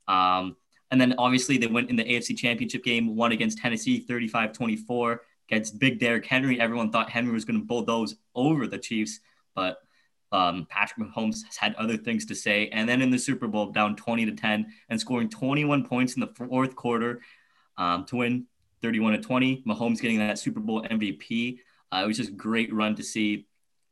Um, and then obviously they went in the AFC Championship game, won against Tennessee 35 24 against Big Derrick Henry. Everyone thought Henry was going to bulldoze over the Chiefs, but um, Patrick Mahomes had other things to say. And then in the Super Bowl, down 20 to 10 and scoring 21 points in the fourth quarter um, to win 31 to 20. Mahomes getting that Super Bowl MVP. Uh, it was just great run to see.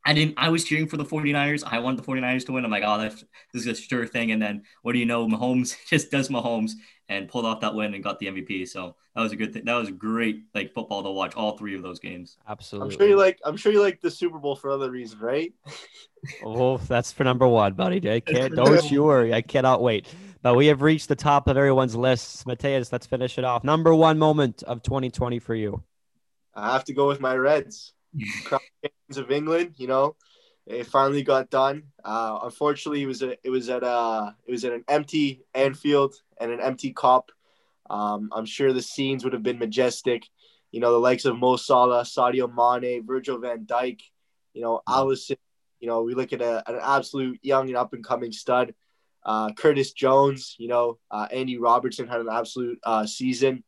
I didn't. I was cheering for the 49ers. I wanted the 49ers to win. I'm like, oh, that's, this is a sure thing. And then what do you know? Mahomes just does Mahomes and pulled off that win and got the MVP. So that was a good thing. That was great, like football to watch all three of those games. Absolutely. I'm sure you like. I'm sure you like the Super Bowl for other reasons, right? Oh, that's for number one, buddy. I can't, don't you worry. I cannot wait. But we have reached the top of everyone's lists. Mateus, let's finish it off. Number one moment of 2020 for you. I have to go with my Reds. Crown of England, you know, it finally got done. Uh, unfortunately, it was a, it was at a it was at an empty Anfield and an empty Kop. Um, I'm sure the scenes would have been majestic. You know, the likes of Mo Salah, Sadio Mane, Virgil Van Dijk, you know, Alisson. You know, we look at a, an absolute young and up and coming stud. Uh, Curtis Jones, you know, uh, Andy Robertson had an absolute uh, season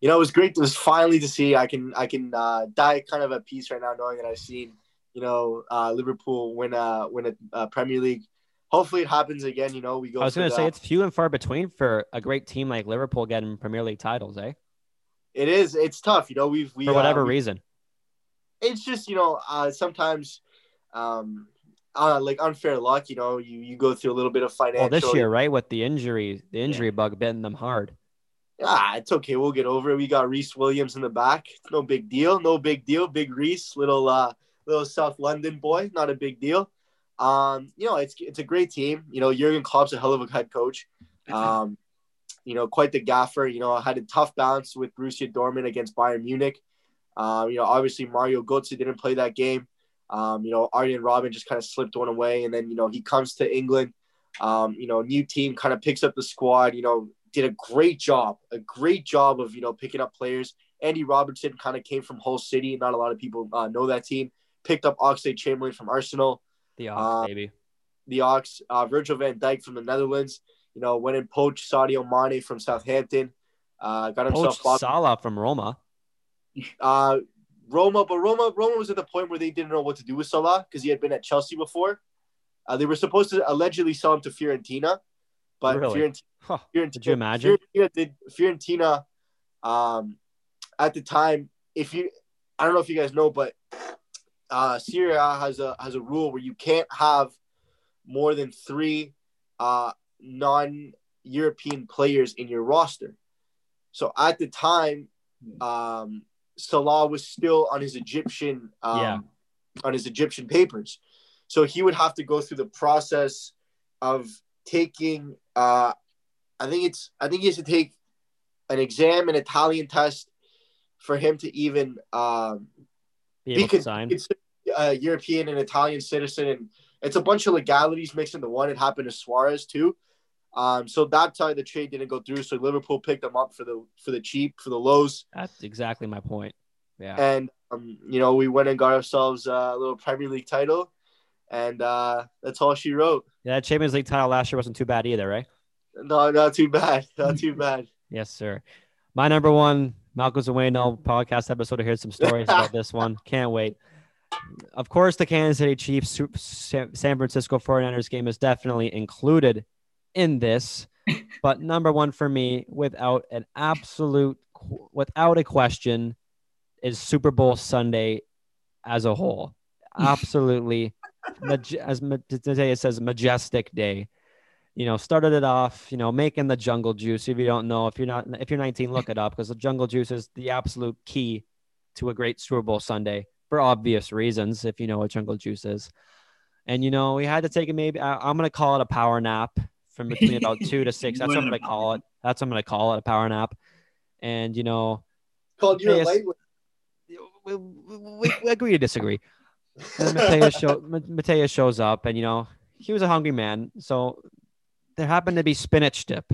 you know, it was great. It was finally to see. I can I can uh, die kind of at peace right now, knowing that I've seen you know uh, Liverpool win a win a, uh Premier League. Hopefully, it happens again. You know, we go. I was going to say it's few and far between for a great team like Liverpool getting Premier League titles, eh? it is. It's tough. You know, we've we For whatever uh, we- reason. It's just you know uh, sometimes. Um, uh, like unfair luck, you know, you, you go through a little bit of financial. Well, this year, right, with the injury, the injury bug bitten them hard. Ah, it's okay. We'll get over it. We got Rhys Williams in the back. It's no big deal. No big deal. Big Rhys, little uh, little South London boy. Not a big deal. Um, you know, it's it's a great team. You know, Jurgen Klopp's a hell of a head coach. Um, you know, quite the gaffer. You know, had a tough bounce with Borussia Dortmund against Bayern Munich. Um, you know, obviously Mario Götze didn't play that game. Um, you know, Arjen Robben just kind of slipped one away, and then you know he comes to England. Um, you know, new team kind of picks up the squad. You know, did a great job, a great job of you know picking up players. Andy Robertson kind of came from Hull City. Not a lot of people uh, know that team. Picked up Oxlade-Chamberlain from Arsenal. The Ox, Uh, baby. The Ox, uh, Virgil van Dijk from the Netherlands. You know, went and poached Sadio Mane from Southampton. Uh, got himself Poached Salah from Roma. uh, Roma, but Roma, Roma was at the point where they didn't know what to do with Salah because he had been at Chelsea before. Uh, they were supposed to allegedly sell him to Fiorentina, but Really? Fiorentina, Huh. Fiorentina, Could you imagine? Fiorentina did Fiorentina, um, at the time. If you, I don't know if you guys know, but uh, Serie A has a has a rule where you can't have more than three uh, non-European players in your roster. So at the time, um, Salah was still on his Egyptian um, Yeah. on his Egyptian papers. So he would have to go through the process of taking uh, I think it's I think he has to take an exam, an Italian test for him to even um, Be be able to con- sign. considered a European and Italian citizen, and it's a bunch of legalities mixed into one. It happened to Suarez too. Um, so that's of the trade didn't go through. So Liverpool picked him up for the for the cheap, for the lows, That's exactly my point. Yeah. and um, you know we went and got ourselves a little Premier League title, and uh, that's all she wrote. Yeah, that Champions League title last year wasn't too bad either, right? No, not too bad, not too bad. Yes, sir. My number one Malcolm Zawano podcast episode. I heard some stories about this one. Can't wait. Of course, the Kansas City Chiefs San Francisco 49ers game is definitely included in this. But number one for me, without an absolute, without a question, is Super Bowl Sunday as a whole. Absolutely, maj- as today it says, majestic day you know, started it off, you know, making the jungle juice. If you don't know, if you're not, if you're 19, look it up because the jungle juice is the absolute key to a great Super Bowl Sunday for obvious reasons. If you know what jungle juice is, and you know, we had to take a maybe. I, I'm gonna call it a power nap from between about two to six. That's what I'm gonna call it. That's what I'm gonna call it a power nap. And you know, Called you a Yes. lightweight. we, we, we agree to disagree. And Mateus, show, Ma- Mateus shows up, and you know he was a hungry man, so there happened to be spinach dip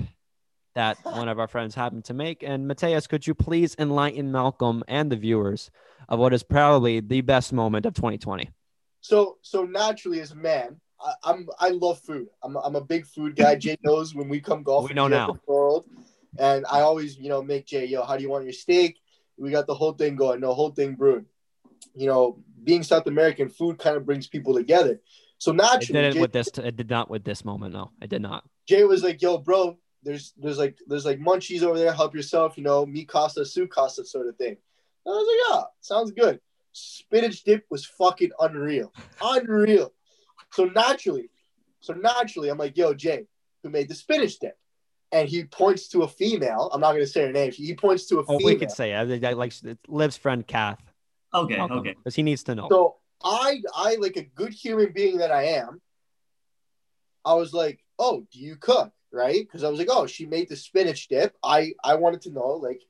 that one of our friends happened to make. And Mateus, could you please enlighten Malcolm and the viewers of what is probably the best moment of 2020? So so naturally, as a man, I, I'm I love food. I'm I'm a big food guy. Jay knows when we come golfing. We know now. the World, and I always you know make Jay yo, how do you want your steak? We got the whole thing going, the whole thing brewing. You know, being South American, food kind of brings people together. So It naturally, didn't Jay, with this. It did not with this moment. No, it did not. Jay was like, "Yo, bro, there's there's like there's like munchies over there. Help yourself. You know, me Costa, Su Costa sort of thing." I was like, "Yeah, sounds good." Spinach dip was fucking unreal, unreal. So naturally, so naturally, I'm like, "Yo, Jay, who made the spinach dip?" And he points to a female. I'm not gonna say her name. He points to a Oh, female. we could say it. I, I like Liv's friend Kath. Okay, okay. Because he needs to know. So I, I like a good human being that I am. I was like, "Oh, do you cook?" Right? Because I was like, "Oh, she made the spinach dip." I, I wanted to know, like,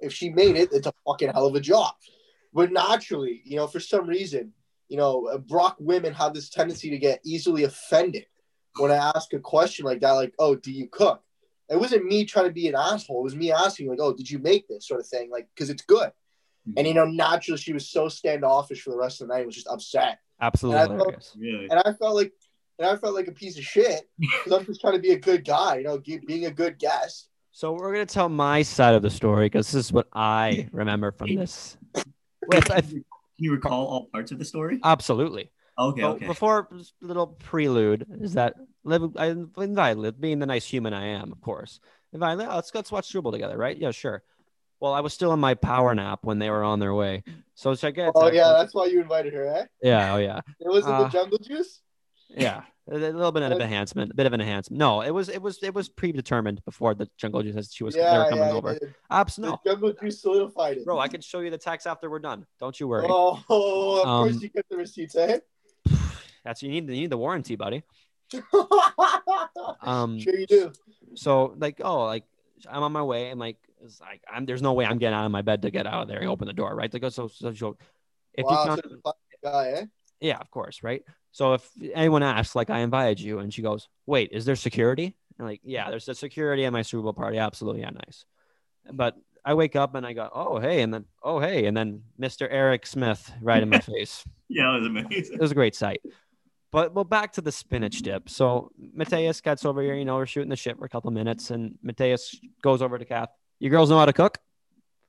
if she made it, it's a fucking hell of a job. But naturally, you know, for some reason, you know, uh, Brock women have this tendency to get easily offended when I ask a question like that, like, "Oh, do you cook?" It wasn't me trying to be an asshole. It was me asking, like, "Oh, did you make this?" sort of thing, like, because it's good. And you know, naturally, she was so standoffish for the rest of the night. Was just upset, Absolutely and I felt- hilarious. Really? and I felt like, and I felt like a piece of shit because I'm just trying to be a good guy, you know, being a good guest. So we're gonna tell my side of the story because this is what I remember from this. With, I- Can you recall all parts of the story? absolutely. Okay, So okay. Before a little prelude is that live I invite Liv, being the nice human I am, of course. Invite Liv, let's let's watch Super Bowl together, right? Yeah, sure. Well, I was still in my power nap when they were on their way. So should I get Oh yeah, that's why you invited her, eh? yeah, oh yeah. It wasn't Uh, the jungle juice. Yeah. A little bit of an enhancement, a bit of an enhancement. No, it was it was it was predetermined before the jungle juice she was they Yeah, were coming yeah, over. Absolutely. jungle juice solidified it. Bro, I can show you the text after we're done. Don't you worry. Oh, of Um, course you get the receipts, eh? That's you need you need the warranty, buddy. Um sure you do. so like oh like I'm on my way and like It's like I'm there's no way I'm getting out of my bed to get out of there and open the door, right? Like so, so, so if wow, you such come, a classy guy, eh? yeah, of course, right? So if anyone asks, like I invited you, and she goes, "Wait, is there security?" I'm like, "Yeah, there's a security at my Super Bowl party. Absolutely, yeah, nice." But I wake up and I go, "Oh hey," and then "Oh hey," and then Mr. Eric Smith right in my face. Yeah, it was amazing. It was a great sight. But well, back to the spinach dip. So Mateus gets over here. You know, we're shooting the shit for a couple minutes, and Mateus goes over to Kath. You girls know how to cook?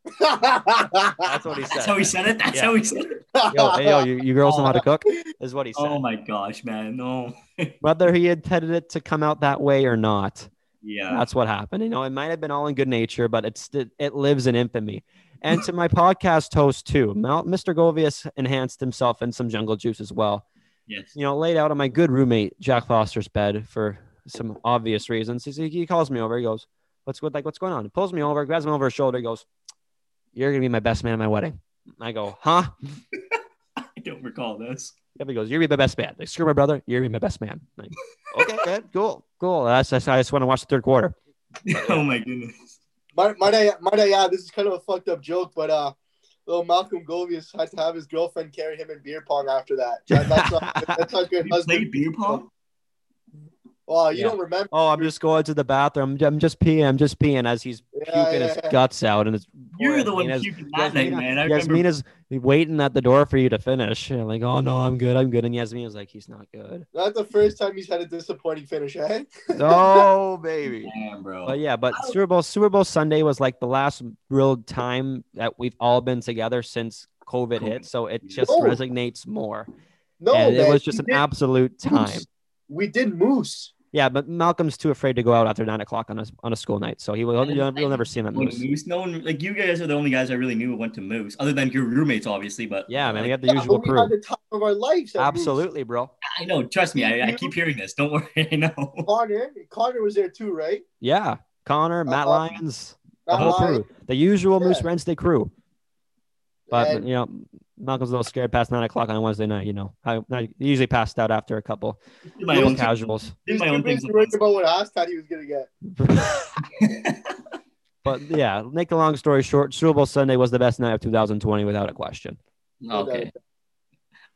That's what he said. That's how he said it. That's Yeah. how he said it. Yo, hey, yo, you, you girls know how to cook? Is what he said. Oh my gosh, man. No. Whether he intended it to come out that way or not, Yeah. that's what happened. You know, it might have been all in good nature, but it's it, it lives in infamy. And to my podcast host too, Mr. Govius enhanced himself in some jungle juice as well. Yes. You know, laid out on my good roommate Jack Foster's bed for some obvious reasons. He, he calls me over. He goes, "What's good? Like, what's going on?" He pulls me over, grabs me over his shoulder. He goes, "You're gonna be my best man at my wedding." I go, "Huh?" I don't recall this. Yep, he goes, "You're gonna be my best man." Like, screw my brother. You're gonna be my best man. Like, okay, good, cool, cool. That's, that's I just want to watch the third quarter. oh my goodness. might, might I might I add, this is kind of a fucked up joke, but uh, little Malcolm Govius had to have his girlfriend carry him in beer pong after that. That- that's not that's not good You husband. played beer pong? Oh, you Yeah. don't remember? Oh, I'm just going to the bathroom. I'm just peeing. I'm just peeing as he's Yeah, puking yeah, his yeah. guts out, and it's You're the one Yasmina's- puking that night, Yasmina- man. I remember. Waiting at the door for you to finish. And like, oh no, I'm good, I'm good. And Yasmina's like, he's not good. Not the first time he's had a disappointing finish, eh? Oh baby. Damn, bro. But yeah, but Super Bowl Super Bowl Sunday was like the last real time that we've all been together since COVID hit. So it just No. resonates more. No, and it was just an did absolute time. We did moose. Yeah, but Malcolm's too afraid to go out after nine o'clock on a on a school night, so he will you'll, you'll never see him at Going Moose. Moose. No one like you guys are the only guys I really knew who went to Moose, other than your roommates, obviously. But Yeah, man, we like, have the Yeah, usual but had crew. the time of our lives. at Moose. Absolutely, bro. I know. Trust me, I, I keep hearing this. Don't worry. I know. Connor, Connor was there too, right? Yeah, Connor, Matt Uh, Lyons, the whole lying. crew, the usual Moose Wednesday crew. But And- you know, Malcolm's a little scared past nine o'clock on a Wednesday night. You know, I, I usually passed out after a couple my own casuals. He Did was my own things. busy worrying about what Astat he was gonna get. but yeah, make the long story short, Super Bowl Sunday was the best night of 2020 without a question. Okay.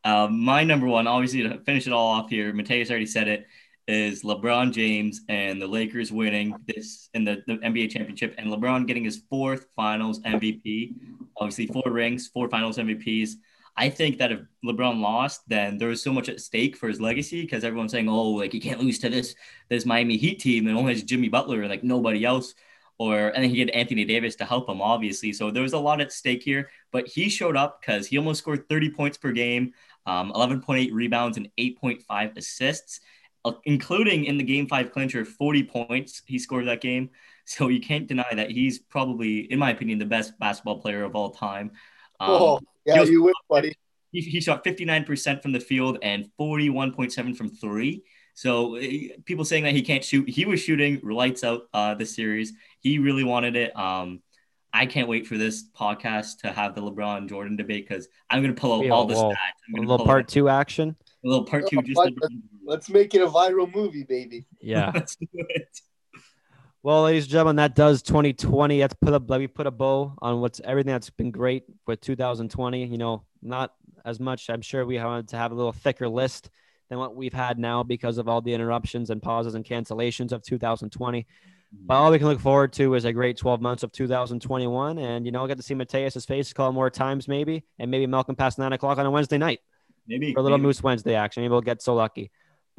Um, my number one, obviously, to finish it all off here, Mateus already said it, is LeBron James and the Lakers winning this in the, the NBA championship, and LeBron getting his fourth Finals MVP. Obviously, four rings, four Finals MVPs. I think that if LeBron lost, then there was so much at stake for his legacy because everyone's saying, "Oh, like he can't lose to this this Miami Heat team that only has Jimmy Butler and like nobody else." Or and then he had Anthony Davis to help him, obviously. So there was a lot at stake here, but he showed up because he almost scored 30 points per game um, 11.8 rebounds and 8.5 assists, including in the game five clincher, 40 points he scored that game. So you can't deny that he's probably, in my opinion, the best basketball player of all time. Um, oh, yeah, he was- you win, buddy. he, he shot 59% from the field and 41.7 from three. So uh, people saying that he can't shoot, he was shooting lights out uh, this series. He really wanted it. Um, I can't wait for this podcast to have the LeBron Jordan debate because I'm going to pull out all the well, stats. I'm A gonna little pull part out two action. a little part two. Oh, Just? LeBron. Let's make it a viral movie, baby. Yeah. Let's do it. Well, ladies and gentlemen, that does 2020. Let's put a let me put a bow on what's everything that's been great with 2020. You know, not as much. I'm sure we wanted to have a little thicker list than what we've had now because of all the interruptions and pauses and cancellations of 2020. But all we can look forward to is a great 12 months of 2021, and you know, I get to see Mateus's face a couple more times, maybe, and maybe Malcolm past nine o'clock on a Wednesday night Maybe for a little maybe. Moose Wednesday action. Maybe we'll get so lucky.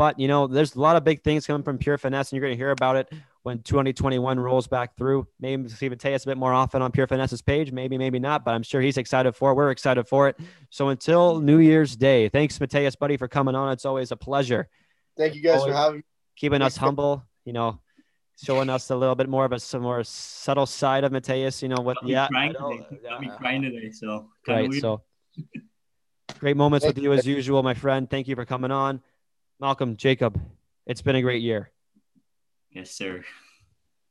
But you know, there's a lot of big things coming from Pure Finesse, and you're going to hear about it when 2021 rolls back through. Maybe see Mateus a bit more often on Pure Finesse's page. Maybe, maybe not. But I'm sure he's excited for it. We're excited for it. So until New Year's Day, thanks Mateus, buddy, for coming on. It's always a pleasure. Thank you guys Always- for having me. Keeping us humble. You know, showing us a little bit more of a some more subtle side of Mateus. You know what? Got me Yeah, I crying know, today. Got me uh, crying today. So Right. So great moments with Thank you as usual, my friend. Thank you for coming on. Malcolm, Jacob, it's been a great year. yes, sir.